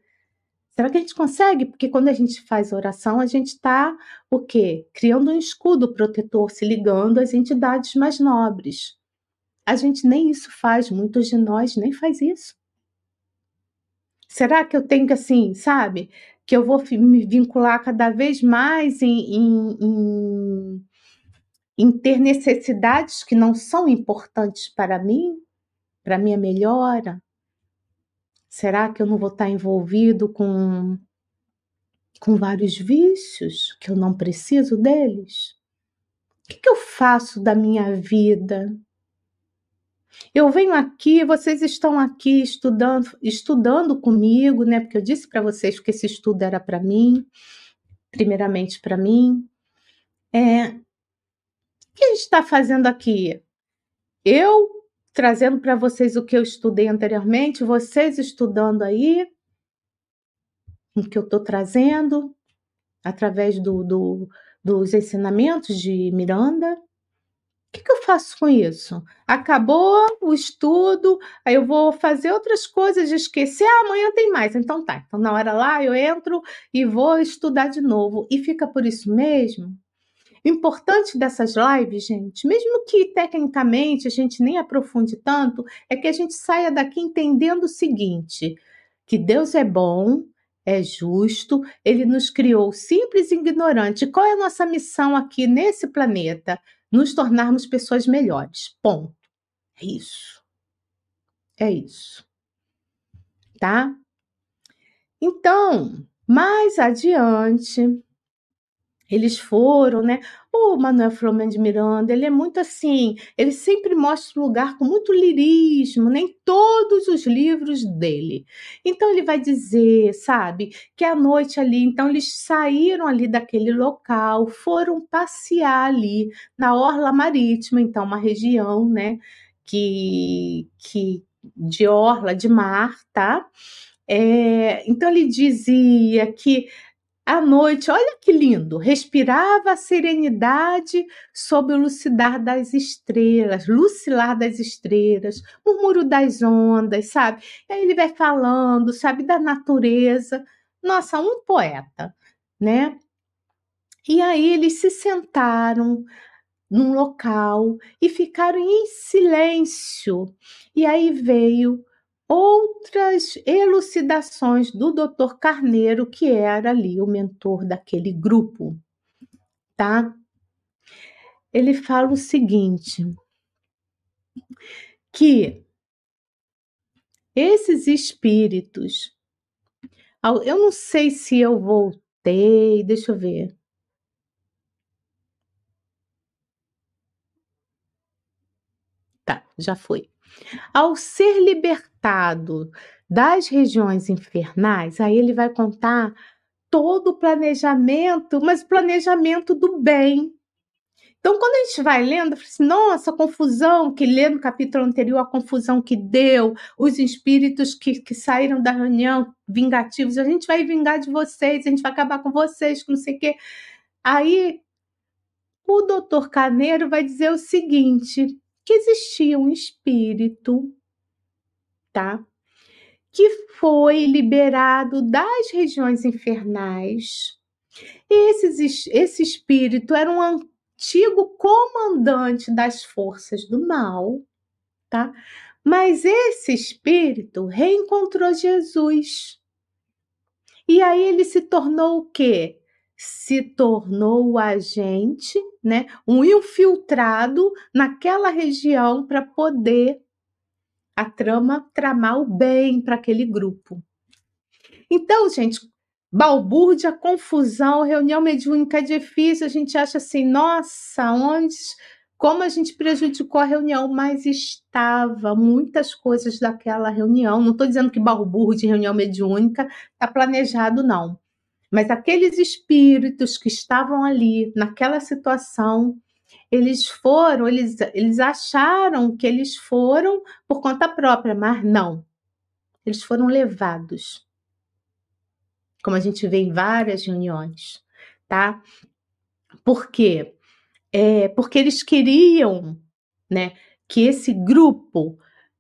Será que a gente consegue? Porque quando a gente faz oração, a gente está o quê? Criando um escudo protetor, se ligando às entidades mais nobres. A gente nem isso faz, muitos de nós nem faz isso. Será que eu tenho que, assim, sabe? Que eu vou me vincular cada vez mais em, em, em, em ter necessidades que não são importantes para mim, para minha melhora? Será que eu não vou estar envolvido com, com vários vícios que eu não preciso deles? O que, que eu faço da minha vida? Eu venho aqui, vocês estão aqui estudando, estudando comigo, né? Porque eu disse para vocês que esse estudo era para mim, primeiramente para mim. É, o que a gente está fazendo aqui? Eu trazendo para vocês o que eu estudei anteriormente, vocês estudando aí o que eu estou trazendo através do, do, dos ensinamentos de Miranda que, que eu faço com isso? Acabou o estudo, aí eu vou fazer outras coisas esquecer. Ah, amanhã tem mais. Então tá. Então, na hora lá, eu entro e vou estudar de novo. E fica por isso mesmo. O importante dessas lives, gente, mesmo que tecnicamente a gente nem aprofunde tanto, é que a gente saia daqui entendendo o seguinte: que Deus é bom, é justo, ele nos criou simples e ignorante. Qual é a nossa missão aqui nesse planeta? Nos tornarmos pessoas melhores. Ponto. É isso. É isso. Tá? Então, mais adiante, eles foram, né? O Manuel Flamengo de Miranda, ele é muito assim, ele sempre mostra o lugar com muito lirismo, nem todos os livros dele. Então ele vai dizer, sabe, que à noite ali, então eles saíram ali daquele local, foram passear ali na orla marítima, então uma região, né, que que de orla de mar, tá? É, então ele dizia que à noite, olha que lindo, respirava a serenidade sob o lucidar das estrelas, lucilar das estrelas, murmúrio das ondas, sabe? E aí ele vai falando, sabe, da natureza. Nossa, um poeta, né? E aí eles se sentaram num local e ficaram em silêncio. E aí veio outras elucidações do Dr. Carneiro, que era ali o mentor daquele grupo, tá? Ele fala o seguinte: que esses espíritos, eu não sei se eu voltei, deixa eu ver. Tá, já foi. Ao ser libertado das regiões infernais, aí ele vai contar todo o planejamento, mas planejamento do bem. Então, quando a gente vai lendo, assim, nossa, a confusão que lê no capítulo anterior, a confusão que deu, os espíritos que, que saíram da reunião vingativos, a gente vai vingar de vocês, a gente vai acabar com vocês, com não sei o quê. Aí, o doutor Caneiro vai dizer o seguinte: que existia um espírito, tá? que foi liberado das regiões infernais. Esse, esse espírito era um antigo comandante das forças do mal, tá? Mas esse espírito reencontrou Jesus. E aí ele se tornou o quê? Se tornou agente, né? Um infiltrado naquela região para poder a trama tramar o bem para aquele grupo. Então, gente, balbúrdia, confusão, reunião mediúnica é difícil, a gente acha assim, nossa, onde, como a gente prejudicou a reunião, mas estava muitas coisas daquela reunião. Não estou dizendo que balbúrdia, reunião mediúnica, está planejado, não. Mas aqueles espíritos que estavam ali, naquela situação, eles foram, eles, eles acharam que eles foram por conta própria, mas não. Eles foram levados. Como a gente vê em várias reuniões, tá? Por quê? É, porque eles queriam, né, que esse grupo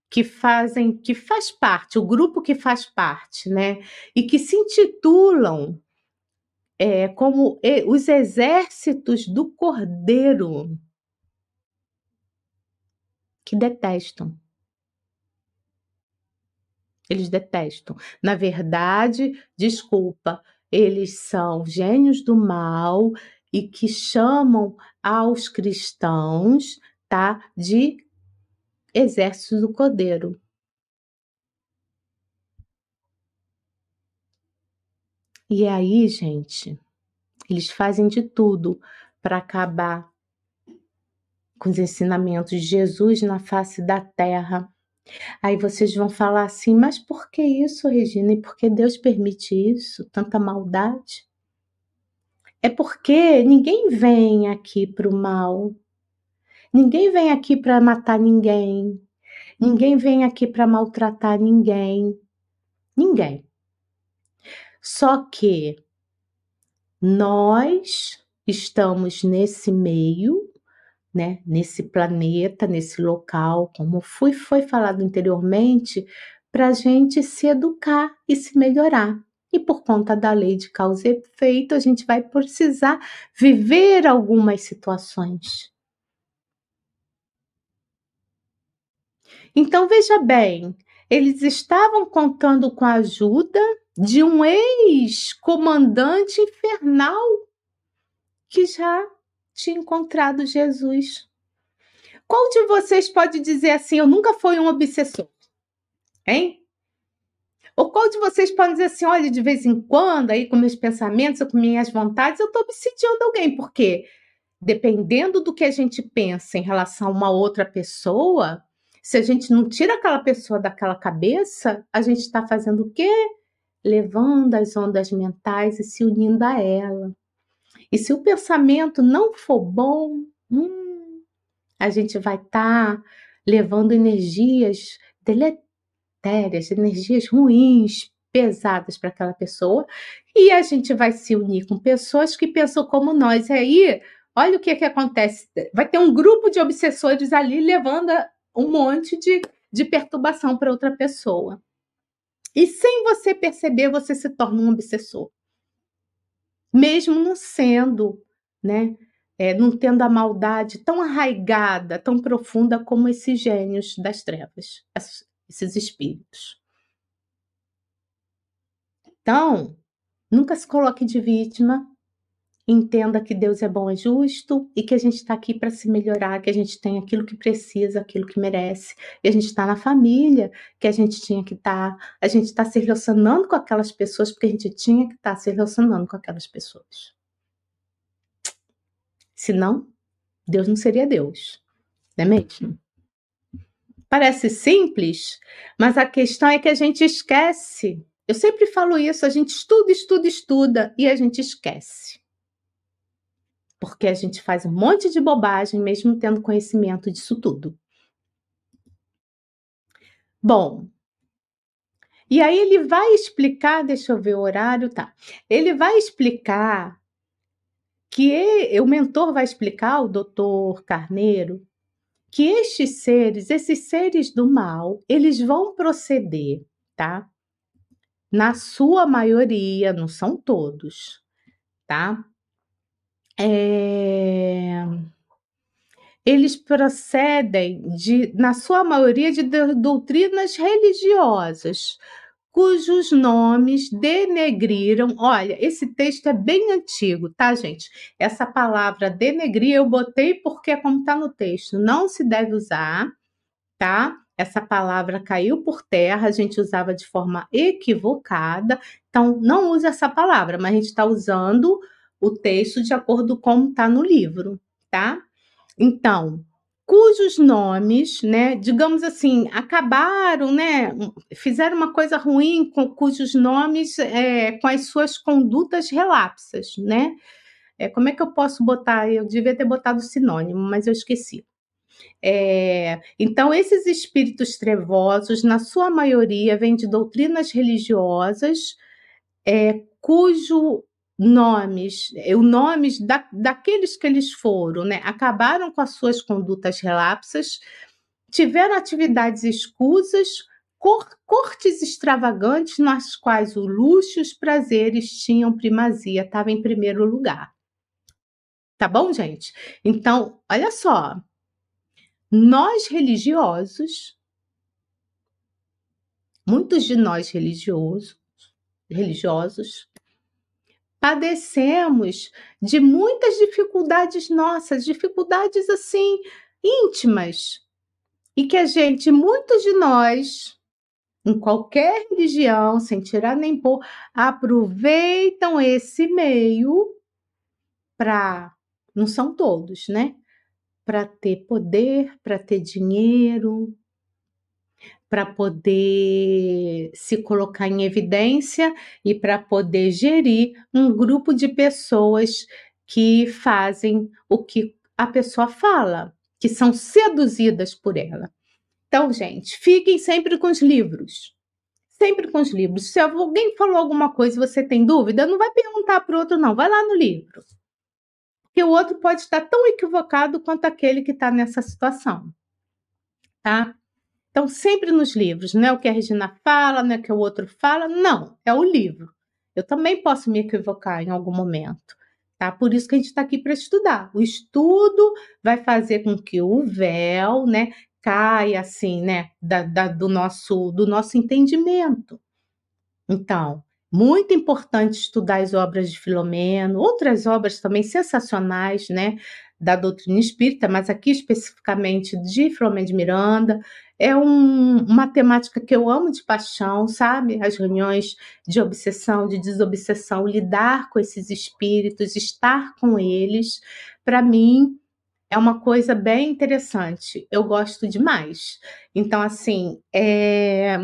que fazem, que faz parte, o grupo que faz parte, né, e que se intitulam é, como os exércitos do Cordeiro, que detestam. Eles detestam. Na verdade, desculpa, eles são gênios do mal e que chamam aos cristãos, tá, de exércitos do Cordeiro. E aí, gente, eles fazem de tudo para acabar com os ensinamentos de Jesus na face da terra. Aí vocês vão falar assim, mas por que isso, Regina? E por que Deus permite isso? Tanta maldade? É porque ninguém vem aqui para o mal. Ninguém vem aqui para matar ninguém. Ninguém vem aqui para maltratar ninguém. Ninguém. Só que nós estamos nesse meio, né, nesse planeta, nesse local, como foi, foi falado anteriormente, para a gente se educar e se melhorar. E por conta da lei de causa e efeito, a gente vai precisar viver algumas situações. Então, veja bem, eles estavam contando com a ajuda de um ex-comandante infernal que já tinha encontrado Jesus. Qual de vocês pode dizer assim, eu nunca fui um obsessor? Hein? Ou qual de vocês pode dizer assim, olha, de vez em quando, aí com meus pensamentos, com minhas vontades, eu estou obsidiando alguém, porque dependendo do que a gente pensa em relação a uma outra pessoa, se a gente não tira aquela pessoa daquela cabeça, a gente está fazendo o quê? Levando as ondas mentais e se unindo a ela. E se o pensamento não for bom, hum, a gente vai estar tá levando energias deletérias, energias ruins, pesadas para aquela pessoa, e a gente vai se unir com pessoas que pensam como nós. E aí, olha o que, que acontece: vai ter um grupo de obsessores ali levando um monte de, de perturbação para outra pessoa. E sem você perceber, você se torna um obsessor. Mesmo não sendo, né? É, não tendo a maldade tão arraigada, tão profunda como esses gênios das trevas, esses espíritos. Então, nunca se coloque de vítima, entenda que Deus é bom e justo e que a gente está aqui para se melhorar, que a gente tem aquilo que precisa, aquilo que merece, e a gente está na família que a gente tinha que estar, tá, a gente está se relacionando com aquelas pessoas porque a gente tinha que estar tá se relacionando com aquelas pessoas. Senão, Deus não seria Deus, não é mesmo? Parece simples, mas a questão é que a gente esquece. Eu sempre falo isso, a gente estuda, estuda, estuda e a gente esquece porque a gente faz um monte de bobagem mesmo tendo conhecimento disso tudo. Bom, e aí ele vai explicar, deixa eu ver o horário, tá? Ele vai explicar que ele, o mentor vai explicar, o doutor Carneiro, que estes seres, esses seres do mal, eles vão proceder, tá? na sua maioria, não são todos, tá? É... Eles procedem, de, na sua maioria, de doutrinas religiosas, cujos nomes denegriram. Olha, esse texto é bem antigo, tá, gente? Essa palavra denegrir eu botei porque é como está no texto, não se deve usar, tá? Essa palavra caiu por terra, a gente usava de forma equivocada, então não use essa palavra, mas a gente está usando o texto de acordo com está no livro, tá? Então, cujos nomes, né, digamos assim, acabaram, né, fizeram uma coisa ruim com cujos nomes, é, com as suas condutas relapsas, né? É, como é que eu posso botar? Eu devia ter botado sinônimo, mas eu esqueci. É, então, esses espíritos trevosos, na sua maioria, vêm de doutrinas religiosas, é, cujo nomes, o nomes da, daqueles que eles foram, né, acabaram com as suas condutas relapsas, tiveram atividades escusas, cor, cortes extravagantes nas quais o luxo e os prazeres tinham primazia, estava em primeiro lugar. Tá bom, gente? Então, olha só, nós religiosos, muitos de nós religiosos, religiosos, padecemos de muitas dificuldades nossas, dificuldades assim íntimas, e que a gente, muitos de nós, em qualquer religião, sem tirar nem pôr, aproveitam esse meio para, não são todos, né? Para ter poder, para ter dinheiro, para poder se colocar em evidência e para poder gerir um grupo de pessoas que fazem o que a pessoa fala, que são seduzidas por ela. Então, gente, fiquem sempre com os livros. Sempre com os livros. Se alguém falou alguma coisa e você tem dúvida, não vai perguntar para o outro, não. Vai lá no livro. Porque o outro pode estar tão equivocado quanto aquele que está nessa situação. Tá? Então, sempre nos livros, não é o que a Regina fala, não é o que o outro fala, não, é o livro. Eu também posso me equivocar em algum momento, tá? Por isso que a gente está aqui para estudar. O estudo vai fazer com que o véu, né, caia assim, né, da, da, do, nosso, do nosso entendimento. Então, muito importante estudar as obras de Filomeno, outras obras também sensacionais, né, da doutrina espírita, mas aqui especificamente de Filomeno de Miranda, é um, uma temática que eu amo de paixão, sabe? As reuniões de obsessão, de desobsessão, lidar com esses espíritos, estar com eles, para mim é uma coisa bem interessante. Eu gosto demais. Então, assim, é,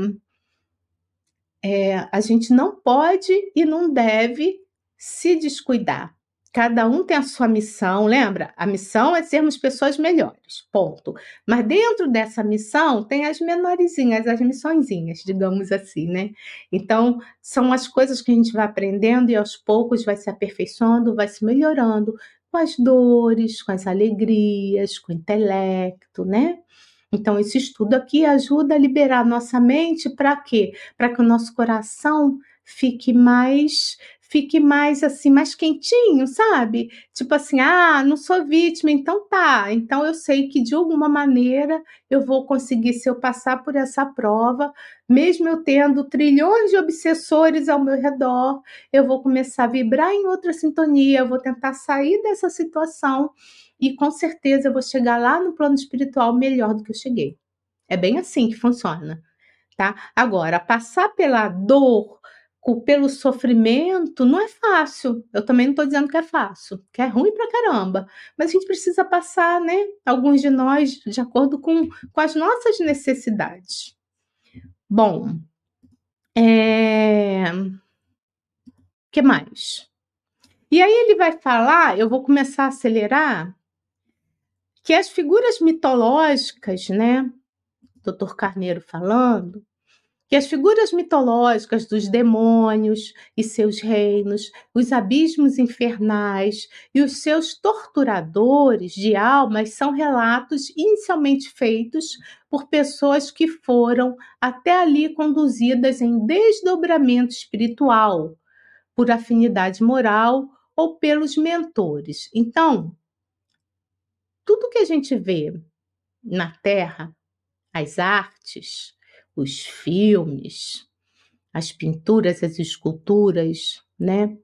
é, a gente não pode e não deve se descuidar. Cada um tem a sua missão, lembra? A missão é sermos pessoas melhores, ponto. Mas dentro dessa missão tem as menorzinhas, as missõezinhas, digamos assim, né? Então, são as coisas que a gente vai aprendendo e aos poucos vai se aperfeiçoando, vai se melhorando com as dores, com as alegrias, com o intelecto, né? Então, esse estudo aqui ajuda a liberar nossa mente para quê? Para que o nosso coração fique mais fique mais assim, mais quentinho, sabe? Tipo assim, ah, não sou vítima, então tá. Então eu sei que de alguma maneira eu vou conseguir, se eu passar por essa prova, mesmo eu tendo trilhões de obsessores ao meu redor, eu vou começar a vibrar em outra sintonia, eu vou tentar sair dessa situação e com certeza eu vou chegar lá no plano espiritual melhor do que eu cheguei. É bem assim que funciona, tá? Agora, passar pela dor, pelo sofrimento não é fácil. Eu também não estou dizendo que é fácil, que é ruim pra caramba. Mas a gente precisa passar, né? Alguns de nós de acordo com, com as nossas necessidades. Bom, é... que mais? E aí ele vai falar, eu vou começar a acelerar, que as figuras mitológicas, né? Doutor Carneiro falando, que as figuras mitológicas dos demônios e seus reinos, os abismos infernais e os seus torturadores de almas são relatos inicialmente feitos por pessoas que foram até ali conduzidas em desdobramento espiritual, por afinidade moral ou pelos mentores. Então, tudo que a gente vê na Terra, as artes, os filmes, as pinturas, as esculturas, né?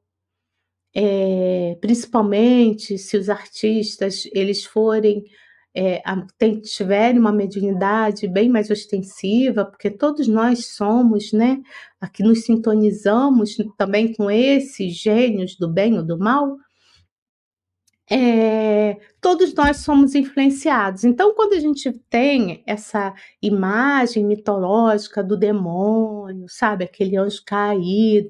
É, principalmente se os artistas eles forem é, tiverem uma mediunidade bem mais ostensiva, porque todos nós somos, né? Aqui nos sintonizamos também com esses gênios do bem ou do mal, é, todos nós somos influenciados. Então, quando a gente tem essa imagem mitológica do demônio, sabe, aquele anjo caído,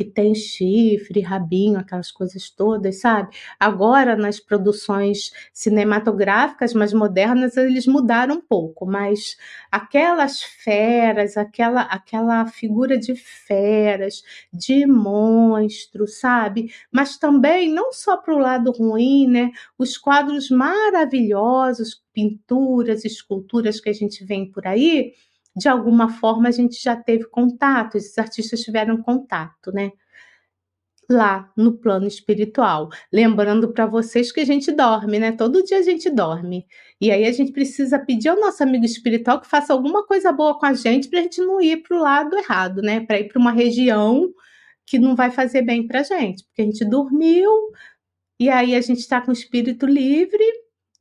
que tem chifre, rabinho, aquelas coisas todas, sabe? Agora, nas produções cinematográficas mais modernas, eles mudaram um pouco, mas aquelas feras, aquela, aquela figura de feras, de monstro, sabe? Mas também, não só para o lado ruim, né? Os quadros maravilhosos, pinturas, esculturas que a gente vê por aí, de alguma forma a gente já teve contato, esses artistas tiveram contato, né? Lá no plano espiritual. Lembrando para vocês que a gente dorme, né? Todo dia a gente dorme. E aí a gente precisa pedir ao nosso amigo espiritual que faça alguma coisa boa com a gente para a gente não ir para o lado errado, né? Para ir para uma região que não vai fazer bem para a gente, porque a gente dormiu e aí a gente está com o espírito livre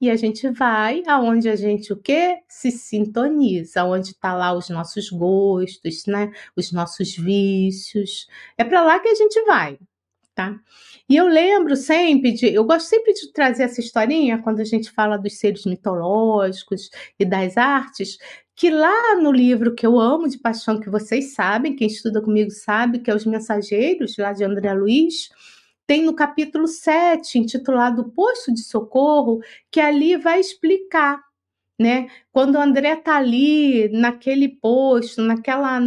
e a gente vai aonde a gente o quê? Se sintoniza, onde está lá os nossos gostos, né? Os nossos vícios. É para lá que a gente vai, tá? E eu lembro sempre de, eu gosto sempre de trazer essa historinha quando a gente fala dos seres mitológicos e das artes, que lá no livro que eu amo de paixão que vocês sabem, quem estuda comigo sabe, que é Os Mensageiros, lá de André Luiz, tem no capítulo 7, intitulado Posto de Socorro, que ali vai explicar né? Quando o André tá ali naquele posto, naquela,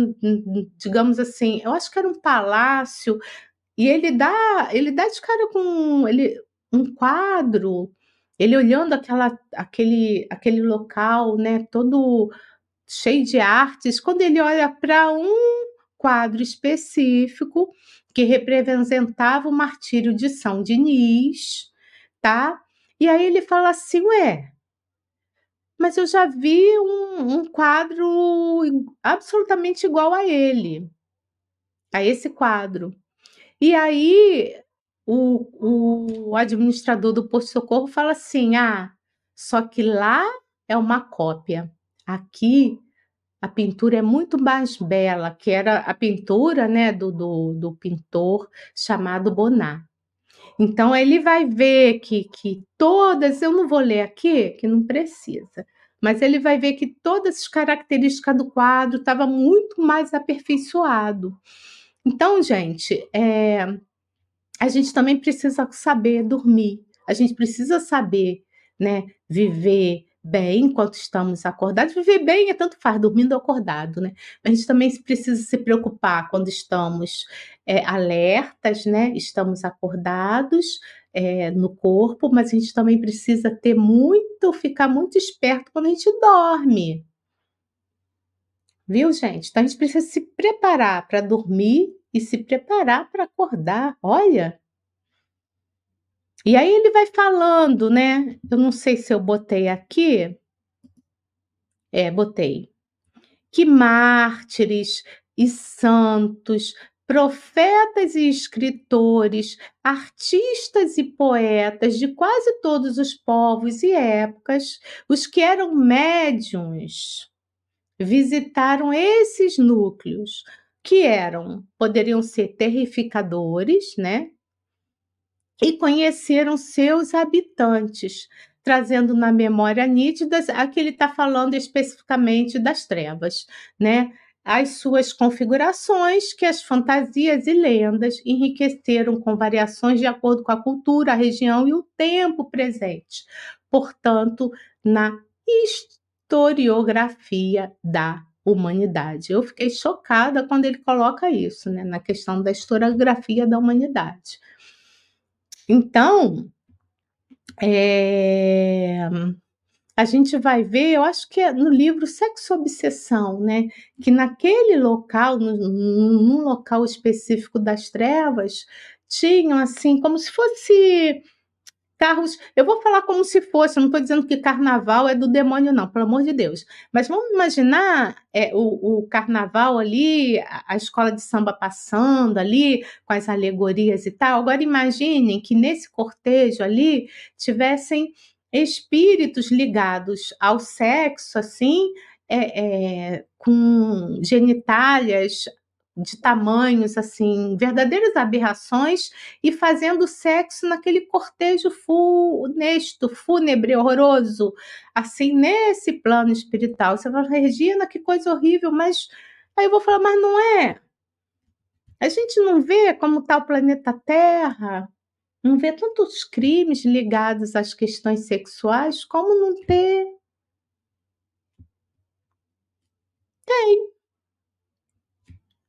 digamos assim, eu acho que era um palácio, e ele dá, ele dá de cara com ele um quadro, ele olhando aquela, aquele, aquele local, né? Todo cheio de artes. Quando ele olha para um quadro específico, que representava o martírio de São Diniz, tá? E aí ele fala assim, ué, mas eu já vi um, um quadro absolutamente igual a ele, a esse quadro. E aí o, o administrador do posto socorro fala assim, ah, só que lá é uma cópia, aqui a pintura é muito mais bela, que era a pintura né, do, do, do pintor chamado Bonnat. Então ele vai ver que, que todas, eu não vou ler aqui, que não precisa, mas ele vai ver que todas as características do quadro estavam muito mais aperfeiçoado. Então, gente, é, a gente também precisa saber dormir, a gente precisa saber né, viver bem enquanto estamos acordados. Viver bem é tanto faz, dormindo ou acordado, né? A gente também precisa se preocupar quando estamos é, alertas, né? Estamos acordados é, no corpo, mas a gente também precisa ter muito, ficar muito esperto quando a gente dorme. Viu, gente? Então a gente precisa se preparar para dormir e se preparar para acordar. Olha, e aí ele vai falando, né? Eu não sei se eu botei aqui. É, botei. Que mártires e santos, profetas e escritores, artistas e poetas de quase todos os povos e épocas, os que eram médiums, visitaram esses núcleos, que eram, poderiam ser terrificadores, né? E conheceram seus habitantes, trazendo na memória nítida aqui ele está falando especificamente das trevas, né? As suas configurações, que as fantasias e lendas enriqueceram com variações de acordo com a cultura, a região e o tempo presente, portanto, na historiografia da humanidade. Eu fiquei chocada quando ele coloca isso, né, na questão da historiografia da humanidade. Então, é, a gente vai ver, eu acho que é no livro Sexo Obsessão, né? Que naquele local, num local específico das trevas, tinham assim, como se fosse carros. Eu vou falar como se fosse, não estou dizendo que carnaval é do demônio, não, pelo amor de Deus. Mas vamos imaginar é, o, o, carnaval ali, a, a, escola de samba passando ali, com as alegorias e tal. Agora imaginem que nesse cortejo ali tivessem espíritos ligados ao sexo, assim, é, é, com genitálias de tamanhos assim, verdadeiras aberrações, e fazendo sexo naquele cortejo funesto, fúnebre, horroroso, assim, nesse plano espiritual. Você fala, Regina, que coisa horrível, mas aí eu vou falar, mas não é. A gente não vê como está o planeta Terra, não vê tantos crimes ligados às questões sexuais, como não ter? Tem.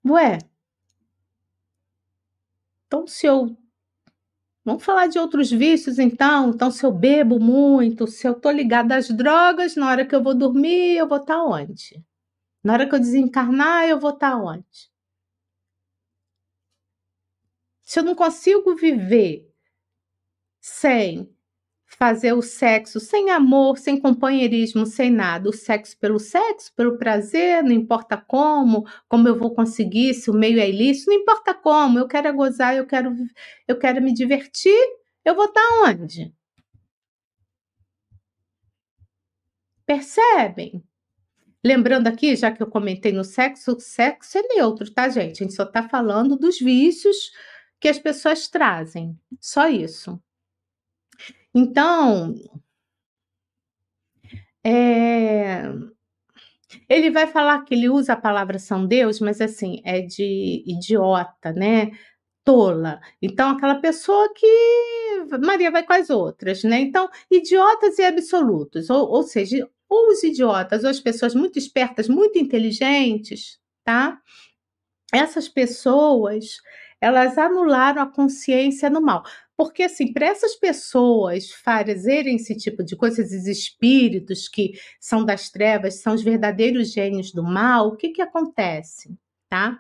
Ué, então se eu. Vamos falar de outros vícios, então. Então, se eu bebo muito, se eu tô ligada às drogas, na hora que eu vou dormir, eu vou estar tá onde? Na hora que eu desencarnar, eu vou estar tá onde? Se eu não consigo viver sem fazer o sexo sem amor, sem companheirismo, sem nada. O sexo pelo sexo, pelo prazer, não importa como, como eu vou conseguir, se o meio é ilícito, não importa como. Eu quero gozar, eu quero, eu quero me divertir. Eu vou estar onde? Percebem? Lembrando aqui, já que eu comentei no sexo, o sexo é neutro, tá, gente? A gente só está falando dos vícios que as pessoas trazem. Só isso. Então, é, ele vai falar que ele usa a palavra São Deus, mas assim, é de idiota, né? Tola. Então, aquela pessoa que Maria vai com as outras, né? Então, idiotas e absolutos, ou, ou seja, ou os idiotas, ou as pessoas muito espertas, muito inteligentes, tá? Essas pessoas, elas anularam a consciência no mal. Porque, assim, para essas pessoas fazerem esse tipo de coisa, esses espíritos que são das trevas, são os verdadeiros gênios do mal, o que, que acontece? Tá?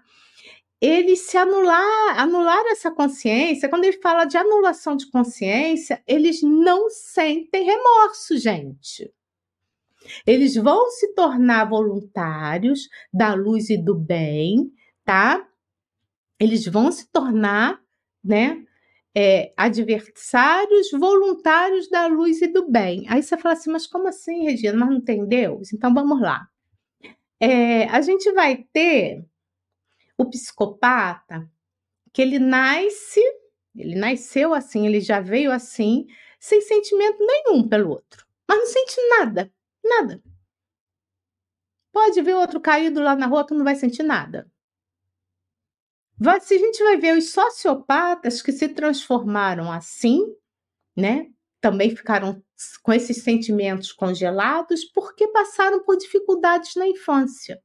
Eles se anular, anular essa consciência, quando ele fala de anulação de consciência, eles não sentem remorso, gente. Eles vão se tornar voluntários da luz e do bem, tá? Eles vão se tornar, né? É, adversários voluntários da luz e do bem. Aí você fala assim, mas como assim, Regina? Mas não tem Deus? Então vamos lá. É, a gente vai ter o psicopata que ele nasce, ele nasceu assim, ele já veio assim, sem sentimento nenhum pelo outro, mas não sente nada, nada. Pode ver outro caído lá na rua que não vai sentir nada. Se a gente vai ver os sociopatas que se transformaram assim, né? Também ficaram com esses sentimentos congelados porque passaram por dificuldades na infância.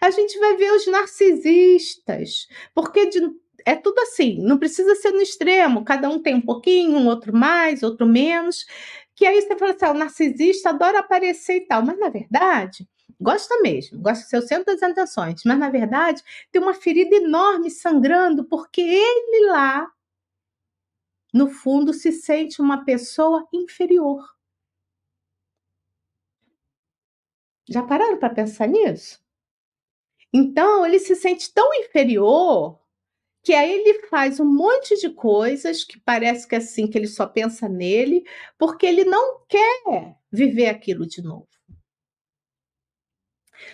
A gente vai ver os narcisistas, porque de, é tudo assim, não precisa ser no extremo, cada um tem um pouquinho, um outro mais, outro menos, que aí você fala assim, ah, o narcisista adora aparecer e tal, mas na verdade, gosta mesmo, gosta de ser o centro das atenções, mas na verdade tem uma ferida enorme sangrando porque ele lá, no fundo, se sente uma pessoa inferior. Já pararam para pensar nisso? Então, ele se sente tão inferior que aí ele faz um monte de coisas que parece que é assim que ele só pensa nele, porque ele não quer viver aquilo de novo.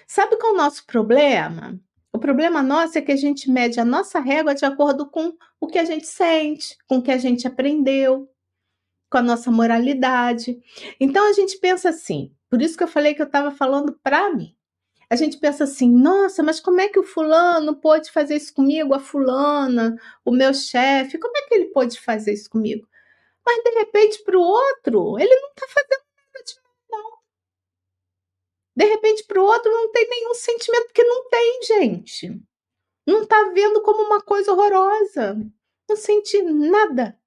Sabe qual é o nosso problema? O problema nosso é que a gente mede a nossa régua de acordo com o que a gente sente, com o que a gente aprendeu, com a nossa moralidade. Então a gente pensa assim, por isso que eu falei que eu estava falando para mim. A gente pensa assim, nossa, mas como é que o fulano pode fazer isso comigo, a fulana, o meu chefe, como é que ele pode fazer isso comigo? Mas de repente para o outro, ele não está fazendo De repente, para o outro, não tem nenhum sentimento, porque não tem, gente. Não está vendo como uma coisa horrorosa. Não sente nada.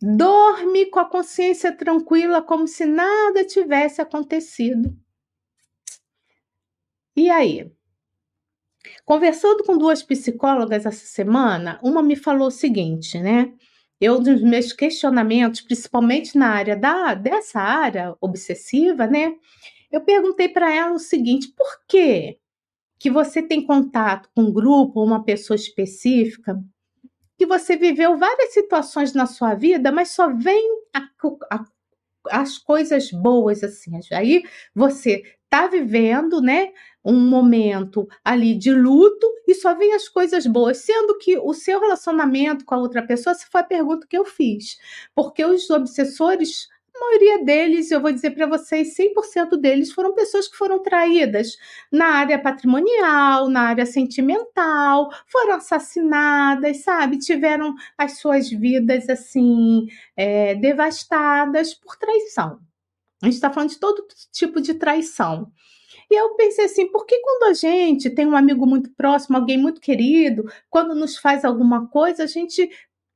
Dorme com a consciência tranquila, como se nada tivesse acontecido. E aí? Conversando com duas psicólogas essa semana, uma me falou o seguinte, né? Eu, nos meus questionamentos, principalmente na área da, dessa área obsessiva, né? Eu perguntei para ela o seguinte: por que que você tem contato com um grupo ou uma pessoa específica que você viveu várias situações na sua vida, mas só vem a, a, as coisas boas assim. Aí você está vivendo, né, um momento ali de luto e só vem as coisas boas, sendo que o seu relacionamento com a outra pessoa, essa foi a pergunta que eu fiz. Porque os obsessores a maioria deles, eu vou dizer para vocês, 100% deles foram pessoas que foram traídas na área patrimonial, na área sentimental, foram assassinadas, sabe? Tiveram as suas vidas assim é, devastadas por traição. A gente está falando de todo tipo de traição. E eu pensei assim, por que quando a gente tem um amigo muito próximo, alguém muito querido, quando nos faz alguma coisa, a gente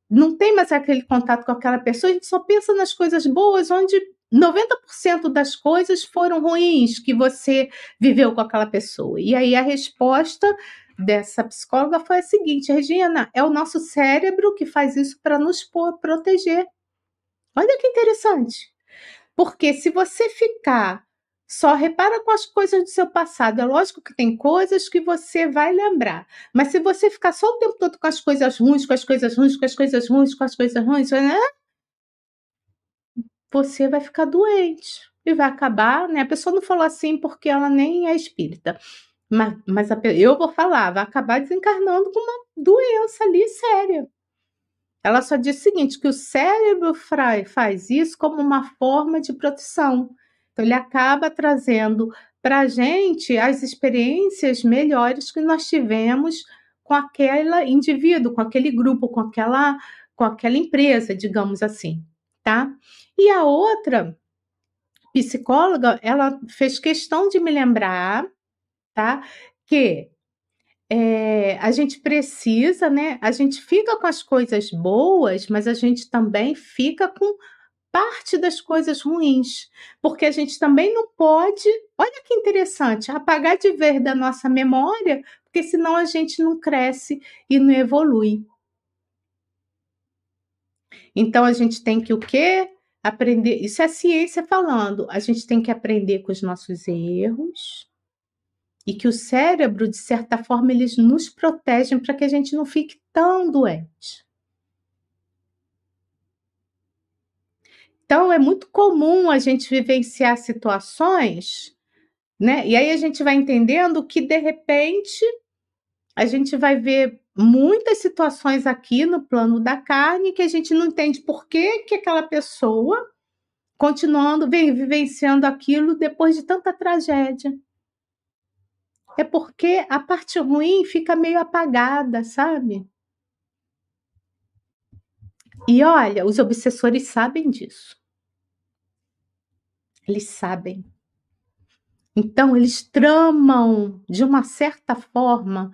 não tem mais aquele contato com aquela pessoa, a gente só pensa nas coisas boas, onde 90% das coisas foram ruins que você viveu com aquela pessoa. E aí a resposta dessa psicóloga foi a seguinte: Regina, é o nosso cérebro que faz isso para nos proteger. Olha que interessante. Porque se você ficar só repara com as coisas do seu passado. É lógico que tem coisas que você vai lembrar. Mas se você ficar só o tempo todo com as coisas ruins, com as coisas ruins, com as coisas ruins, com as coisas ruins, né? você vai ficar doente. E vai acabar, né? A pessoa não falou assim porque ela nem é espírita. Mas, mas a, eu vou falar, vai acabar desencarnando com uma doença ali séria. Ela só diz o seguinte: que o cérebro faz isso como uma forma de proteção. Então, ele acaba trazendo para a gente as experiências melhores que nós tivemos com aquele indivíduo, com aquele grupo, com aquela, com aquela empresa, digamos assim, tá? E a outra psicóloga, ela fez questão de me lembrar, tá? Que é, a gente precisa, né? A gente fica com as coisas boas, mas a gente também fica com parte das coisas ruins, porque a gente também não pode, olha que interessante, apagar de vez da nossa memória, porque senão a gente não cresce e não evolui. Então a gente tem que o quê? Aprender, isso é ciência falando. A gente tem que aprender com os nossos erros. E que o cérebro, de certa forma, eles nos protegem para que a gente não fique tão doente. Então, é muito comum a gente vivenciar situações, né? E aí a gente vai entendendo que, de repente, a gente vai ver muitas situações aqui no plano da carne que a gente não entende por que, que aquela pessoa continuando, vem vivenciando aquilo depois de tanta tragédia. É porque a parte ruim fica meio apagada, sabe? E olha, os obsessores sabem disso. Eles sabem. Então, eles tramam de uma certa forma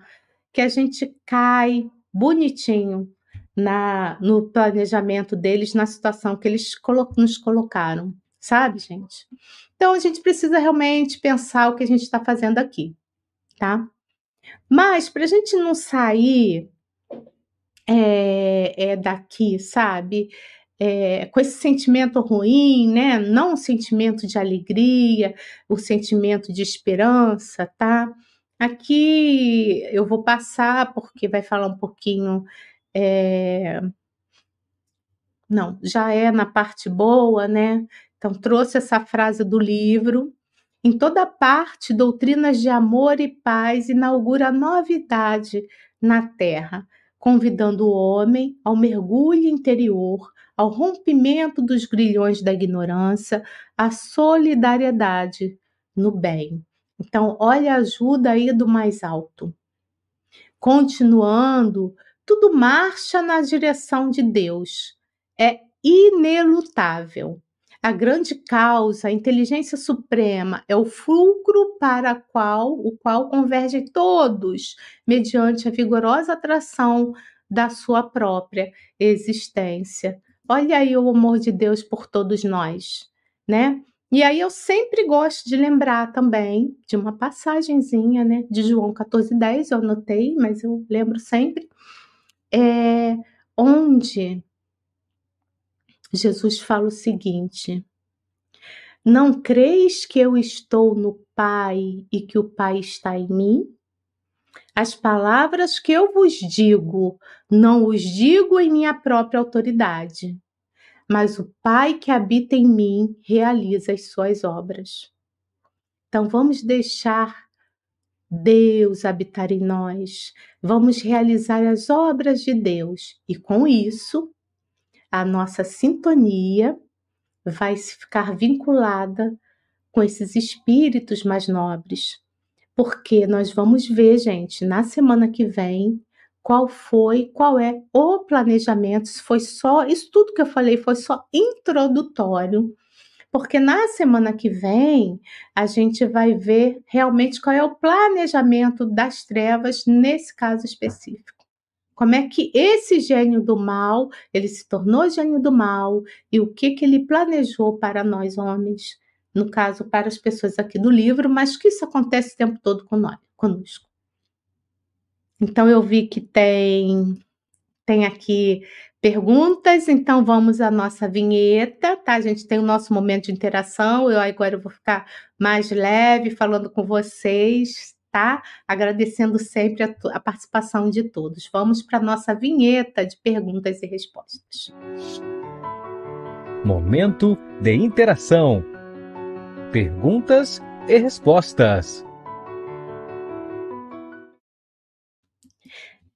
que a gente cai bonitinho na, no planejamento deles, na situação que eles colo nos colocaram, sabe, gente? Então, a gente precisa realmente pensar o que a gente está fazendo aqui, tá? Mas, para a gente não sair é, é, daqui, sabe? É, com esse sentimento ruim, né? Não o sentimento de alegria, o sentimento de esperança, tá? Aqui eu vou passar porque vai falar um pouquinho. É... Não, já é na parte boa, né? Então, trouxe essa frase do livro. Em toda parte, doutrinas de amor e paz inaugura novidade na Terra, convidando o homem ao mergulho interior, ao rompimento dos grilhões da ignorância, à solidariedade no bem. Então, olha a ajuda aí do mais alto. Continuando, tudo marcha na direção de Deus. É inelutável. a grande causa, a inteligência suprema, é o fulcro para qual, o qual convergem todos, mediante a vigorosa atração da sua própria existência. Olha aí o amor de Deus por todos nós, né? E aí eu sempre gosto de lembrar também de uma passagenzinha, né, de João 14:10, eu anotei, mas eu lembro sempre, é, onde Jesus fala o seguinte: Não creis que eu estou no Pai e que o Pai está em mim? As palavras que eu vos digo, não os digo em minha própria autoridade, mas o Pai que habita em mim realiza as suas obras. Então vamos deixar Deus habitar em nós, vamos realizar as obras de Deus e com isso a nossa sintonia vai ficar vinculada com esses espíritos mais nobres. Porque nós vamos ver, gente, na semana que vem, qual foi, qual é o planejamento. Se foi só, isso tudo que eu falei foi só introdutório, porque na semana que vem a gente vai ver realmente qual é o planejamento das trevas nesse caso específico. Como é que esse gênio do mal, ele se tornou gênio do mal e o que que ele planejou para nós homens, no caso para as pessoas aqui do livro, mas que isso acontece o tempo todo conosco. Então eu vi que tem tem aqui perguntas, então vamos à nossa vinheta, tá? A gente tem o nosso momento de interação. Eu agora eu vou ficar mais leve falando com vocês, tá? Agradecendo sempre a, a participação de todos. Vamos para a nossa vinheta de perguntas e respostas. Momento de interação. Perguntas e respostas.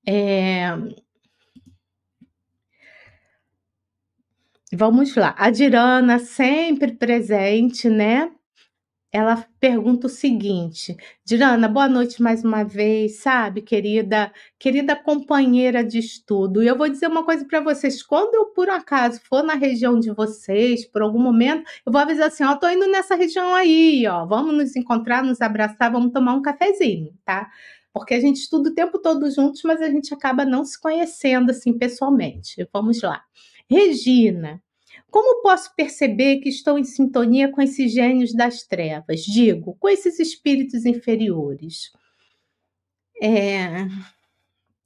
É... Vamos lá. A Dirana sempre presente, né? Ela pergunta o seguinte: Dirana, boa noite mais uma vez, sabe, querida, querida companheira de estudo. E eu vou dizer uma coisa para vocês: quando eu por acaso for na região de vocês, por algum momento, eu vou avisar assim: ó, tô indo nessa região aí, ó, vamos nos encontrar, nos abraçar, vamos tomar um cafezinho, tá? porque a gente estuda o tempo todo juntos, mas a gente acaba não se conhecendo assim pessoalmente. Vamos lá. Regina, como posso perceber que estou em sintonia com esses gênios das trevas? Digo, com esses espíritos inferiores. É...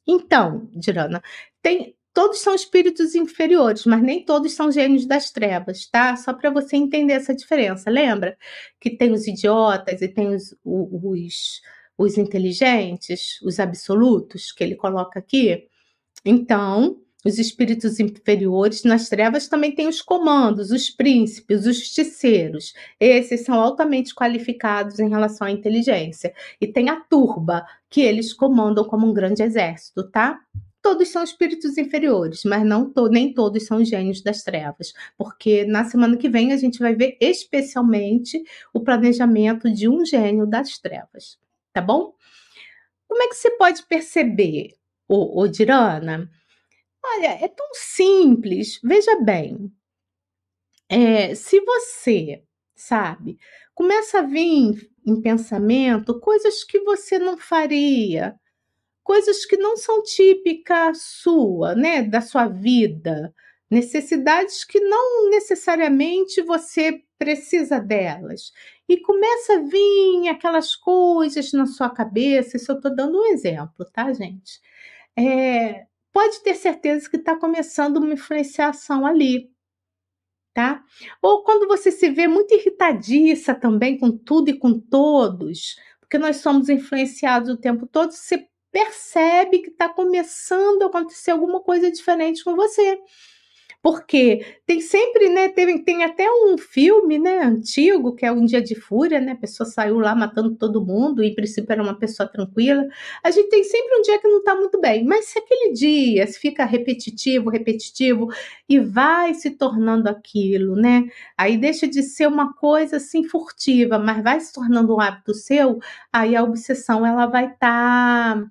Então, Dirana, tem, todos são espíritos inferiores, mas nem todos são gênios das trevas, tá? Só para você entender essa diferença. Lembra que tem os idiotas e tem os, os os inteligentes, os absolutos, que ele coloca aqui. Então, os espíritos inferiores nas trevas também têm os comandos, os príncipes, os justiceiros. Esses são altamente qualificados em relação à inteligência. E tem a turba, que eles comandam como um grande exército, tá? Todos são espíritos inferiores, mas não to nem todos são gênios das trevas, porque na semana que vem a gente vai ver especialmente o planejamento de um gênio das trevas tá bom? Como é que você pode perceber, o, o Dirana? Olha, é tão simples. Veja bem, é, se você, sabe, começa a vir em pensamento coisas que você não faria, coisas que não são típicas sua, né, da sua vida, necessidades que não necessariamente você precisa delas. E começa a vir aquelas coisas na sua cabeça, isso eu estou dando um exemplo, tá, gente? É, pode ter certeza que está começando uma influenciação ali, tá? Ou quando você se vê muito irritadiça também com tudo e com todos, porque nós somos influenciados o tempo todo, você percebe que está começando a acontecer alguma coisa diferente com você. Porque tem sempre, né? Tem, tem até um filme, né, antigo, que é Um Dia de Fúria, né? A pessoa saiu lá matando todo mundo, e em princípio era uma pessoa tranquila. A gente tem sempre um dia que não tá muito bem, mas se aquele dia fica repetitivo, repetitivo, e vai se tornando aquilo, né? Aí deixa de ser uma coisa assim furtiva, mas vai se tornando um hábito seu, aí a obsessão ela vai estar. Tá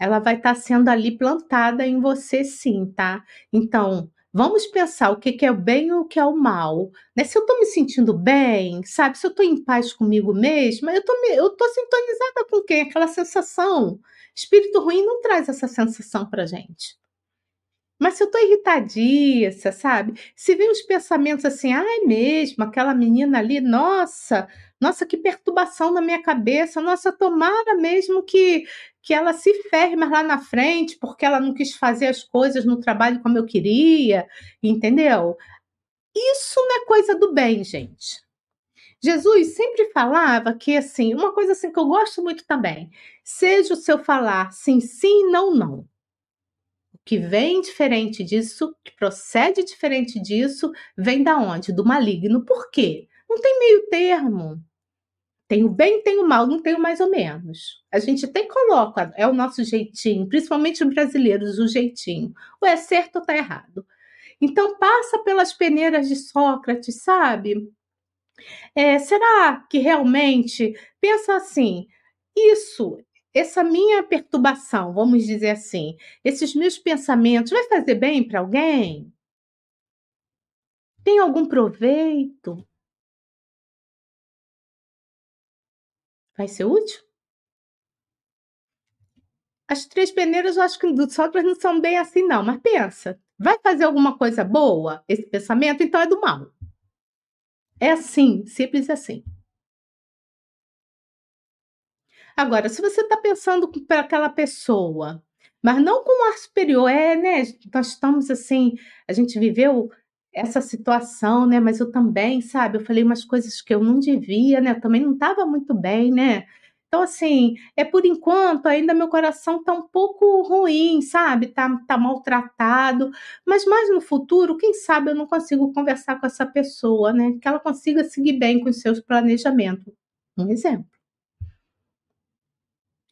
ela vai estar tá sendo ali plantada em você sim, tá? Então, Vamos pensar o que, é o bem e o que é o mal. Né? Se eu estou me sentindo bem, sabe? Se eu estou em paz comigo mesma, eu estou sintonizada com quem? Aquela sensação. Espírito ruim não traz essa sensação para gente. Mas se eu tô irritadiça, sabe? Se vem uns pensamentos assim, ai mesmo, aquela menina ali, nossa, nossa, que perturbação na minha cabeça, nossa, tomara mesmo que, que ela se ferre mais lá na frente, porque ela não quis fazer as coisas no trabalho como eu queria, entendeu? Isso não é coisa do bem, gente. Jesus sempre falava que, assim, uma coisa assim que eu gosto muito também, seja o seu falar sim, sim, não, não que vem diferente disso, que procede diferente disso, vem da onde? Do maligno. Por quê? Não tem meio termo. Tem o bem, tem o mal, não tem o mais ou menos. A gente até coloca, é o nosso jeitinho, principalmente os brasileiros, o jeitinho. Ou é certo ou tá errado. Então passa pelas peneiras de Sócrates, sabe? É, será que realmente pensa assim? Isso essa minha perturbação, vamos dizer assim, esses meus pensamentos, vai fazer bem para alguém? Tem algum proveito? Vai ser útil? As três peneiras eu acho que do Sócrates não são bem assim, não, mas pensa, vai fazer alguma coisa boa esse pensamento? Então é do mal. É assim, simples assim. Agora, se você está pensando para aquela pessoa, mas não com ar superior, é, né? Nós estamos assim, a gente viveu essa situação, né? Mas eu também, sabe? Eu falei umas coisas que eu não devia, né? Eu também não estava muito bem, né? Então, assim, é por enquanto, ainda meu coração tá um pouco ruim, sabe? Tá, tá maltratado. Mas mais no futuro, quem sabe eu não consigo conversar com essa pessoa, né? Que ela consiga seguir bem com os seus planejamentos. Um exemplo.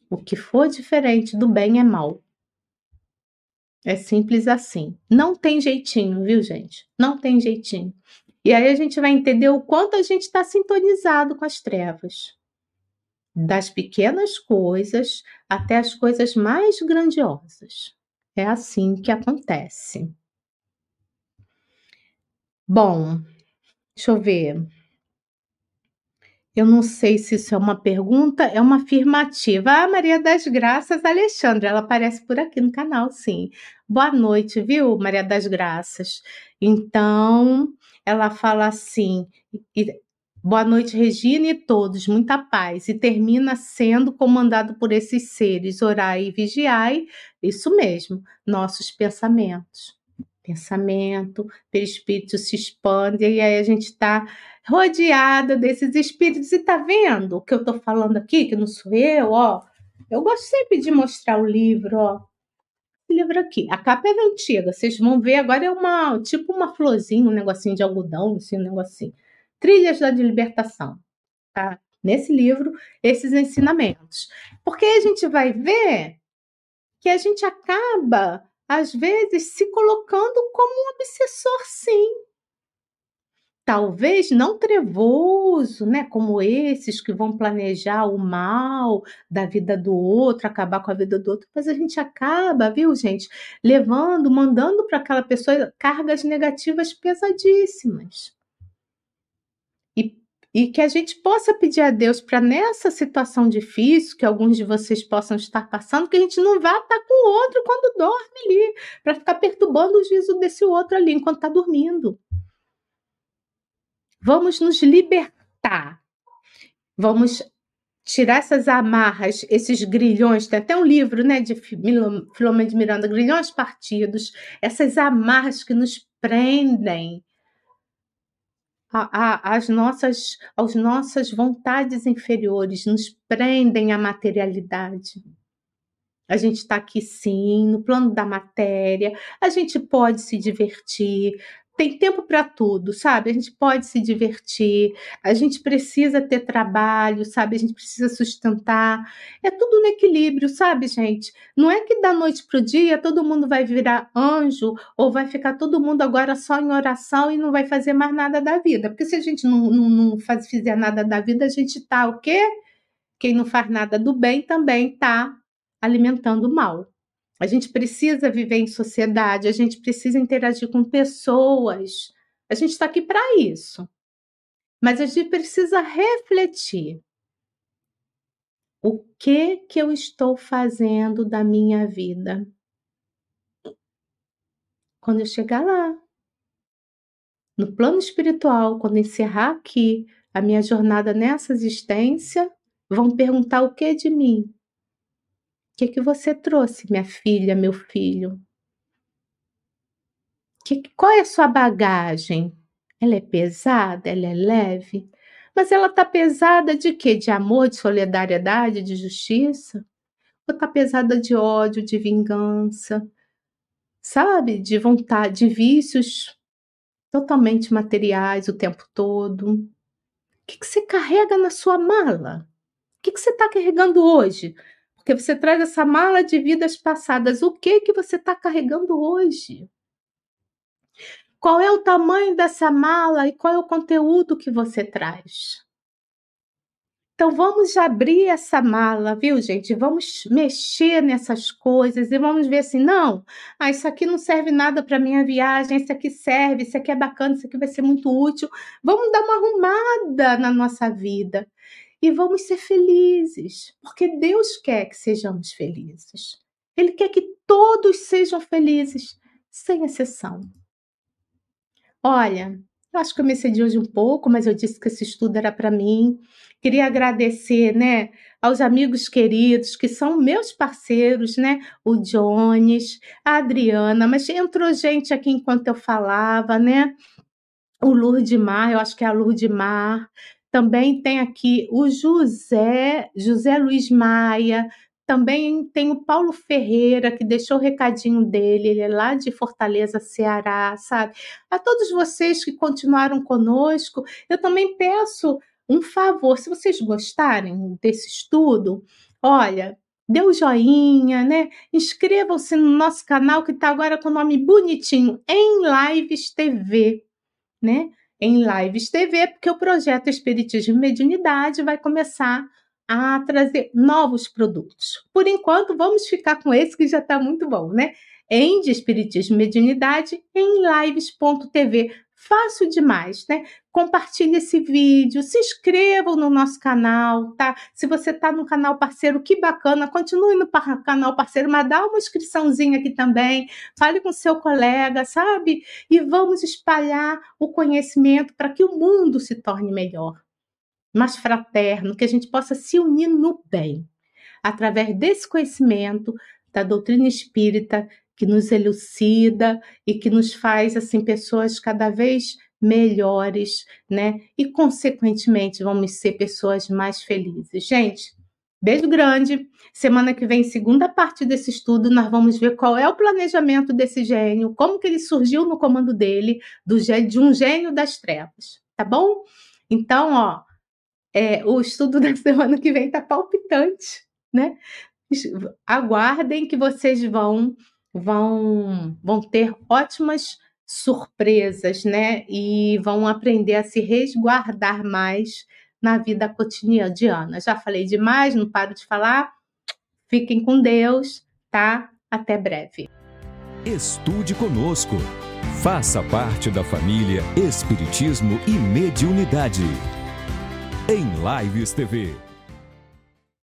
O que for diferente do bem é mal. É simples assim. Não tem jeitinho, viu, gente? Não tem jeitinho. E aí a gente vai entender o quanto a gente está sintonizado com as trevas. Das pequenas coisas até as coisas mais grandiosas. É assim que acontece. Bom, deixa eu ver. Eu não sei se isso é uma pergunta, é uma afirmativa. Ah, Maria das Graças Alexandre, ela aparece por aqui no canal, sim. Boa noite, viu, Maria das Graças? Então, ela fala assim: Boa noite, Regina e todos, muita paz. E termina sendo comandado por esses seres, orai e vigiai, isso mesmo, nossos pensamentos. Pensamento, perispírito se expande, e aí a gente está rodeada desses espíritos. E tá vendo o que eu tô falando aqui, que não sou eu, ó? Eu gosto sempre de mostrar o livro, ó. Esse livro aqui. A capa é antiga, vocês vão ver agora é uma, tipo uma florzinha, um negocinho de algodão, assim, um negocinho. Trilhas da Libertação, tá? Nesse livro, esses ensinamentos. Porque a gente vai ver que a gente acaba, às vezes, se colocando como um obsessor, sim talvez não trevoso, né, como esses que vão planejar o mal da vida do outro, acabar com a vida do outro, mas a gente acaba, viu, gente, levando, mandando para aquela pessoa cargas negativas pesadíssimas. E, e que a gente possa pedir a Deus para nessa situação difícil que alguns de vocês possam estar passando, que a gente não vá estar com o outro quando dorme ali, para ficar perturbando o juízo desse outro ali enquanto está dormindo. Vamos nos libertar. Vamos tirar essas amarras, esses grilhões. Tem até um livro né, de Filomeno de Miranda, Grilhões Partidos. Essas amarras que nos prendem às nossas, às nossas vontades inferiores, nos prendem à materialidade. A gente está aqui sim, no plano da matéria, a gente pode se divertir, tem tempo para tudo, sabe? A gente pode se divertir, a gente precisa ter trabalho, sabe? A gente precisa sustentar. É tudo no equilíbrio, sabe, gente? Não é que da noite para o dia todo mundo vai virar anjo ou vai ficar todo mundo agora só em oração e não vai fazer mais nada da vida. Porque se a gente não, não, não faz, fizer nada da vida, a gente tá o quê? Quem não faz nada do bem também tá alimentando o mal. A gente precisa viver em sociedade, a gente precisa interagir com pessoas. A gente está aqui para isso. Mas a gente precisa refletir. O que que eu estou fazendo da minha vida? Quando eu chegar lá, no plano espiritual, quando encerrar aqui a minha jornada nessa existência, vão perguntar o que de mim? O que, que você trouxe, minha filha, meu filho? Que, qual é a sua bagagem? Ela é pesada? Ela é leve? Mas ela está pesada de quê? De amor, de solidariedade, de justiça? Ou está pesada de ódio, de vingança? Sabe? De vontade, de vícios totalmente materiais o tempo todo. O que, que você carrega na sua mala? O que, que você está carregando hoje? Porque você traz essa mala de vidas passadas. O que que você está carregando hoje? Qual é o tamanho dessa mala e qual é o conteúdo que você traz? Então vamos abrir essa mala, viu, gente? Vamos mexer nessas coisas e vamos ver assim, não, ah, isso aqui não serve nada para minha viagem, isso aqui serve, isso aqui é bacana, isso aqui vai ser muito útil. Vamos dar uma arrumada na nossa vida e vamos ser felizes, porque Deus quer que sejamos felizes. Ele quer que todos sejam felizes, sem exceção. Olha, eu acho que eu me excedi hoje um pouco, mas eu disse que esse estudo era para mim. Queria agradecer, né, aos amigos queridos que são meus parceiros, né? O Jones, a Adriana, mas entrou gente aqui enquanto eu falava, né? O Lourdes Mar, eu acho que é a Lourdes Mar. Também tem aqui o José, José Luiz Maia, também tem o Paulo Ferreira, que deixou o recadinho dele, ele é lá de Fortaleza, Ceará, sabe? A todos vocês que continuaram conosco, eu também peço um favor, se vocês gostarem desse estudo, olha, dê o um joinha, né? Inscrevam-se no nosso canal que está agora com o nome bonitinho, em Lives TV, né? Em Lives TV, porque o projeto Espiritismo e Mediunidade vai começar a trazer novos produtos. Por enquanto, vamos ficar com esse que já está muito bom, né? Em Espiritismo e Mediunidade em lives.tv. Fácil demais, né? Compartilhe esse vídeo, se inscrevam no nosso canal, tá? Se você está no canal parceiro, que bacana, continue no canal parceiro, mas dá uma inscriçãozinha aqui também, fale com seu colega, sabe? E vamos espalhar o conhecimento para que o mundo se torne melhor mais fraterno, que a gente possa se unir no bem, através desse conhecimento da doutrina espírita que nos elucida e que nos faz assim pessoas cada vez melhores, né? E consequentemente vamos ser pessoas mais felizes. Gente, beijo grande. Semana que vem, segunda parte desse estudo, nós vamos ver qual é o planejamento desse gênio, como que ele surgiu no comando dele, do de um gênio das trevas, tá bom? Então, ó, é, o estudo [laughs] da semana que vem está palpitante, né? Aguardem que vocês vão vão vão ter ótimas surpresas, né? E vão aprender a se resguardar mais na vida cotidiana. Já falei demais, não paro de falar. Fiquem com Deus, tá? Até breve. Estude conosco. Faça parte da família Espiritismo e Mediunidade em Lives TV.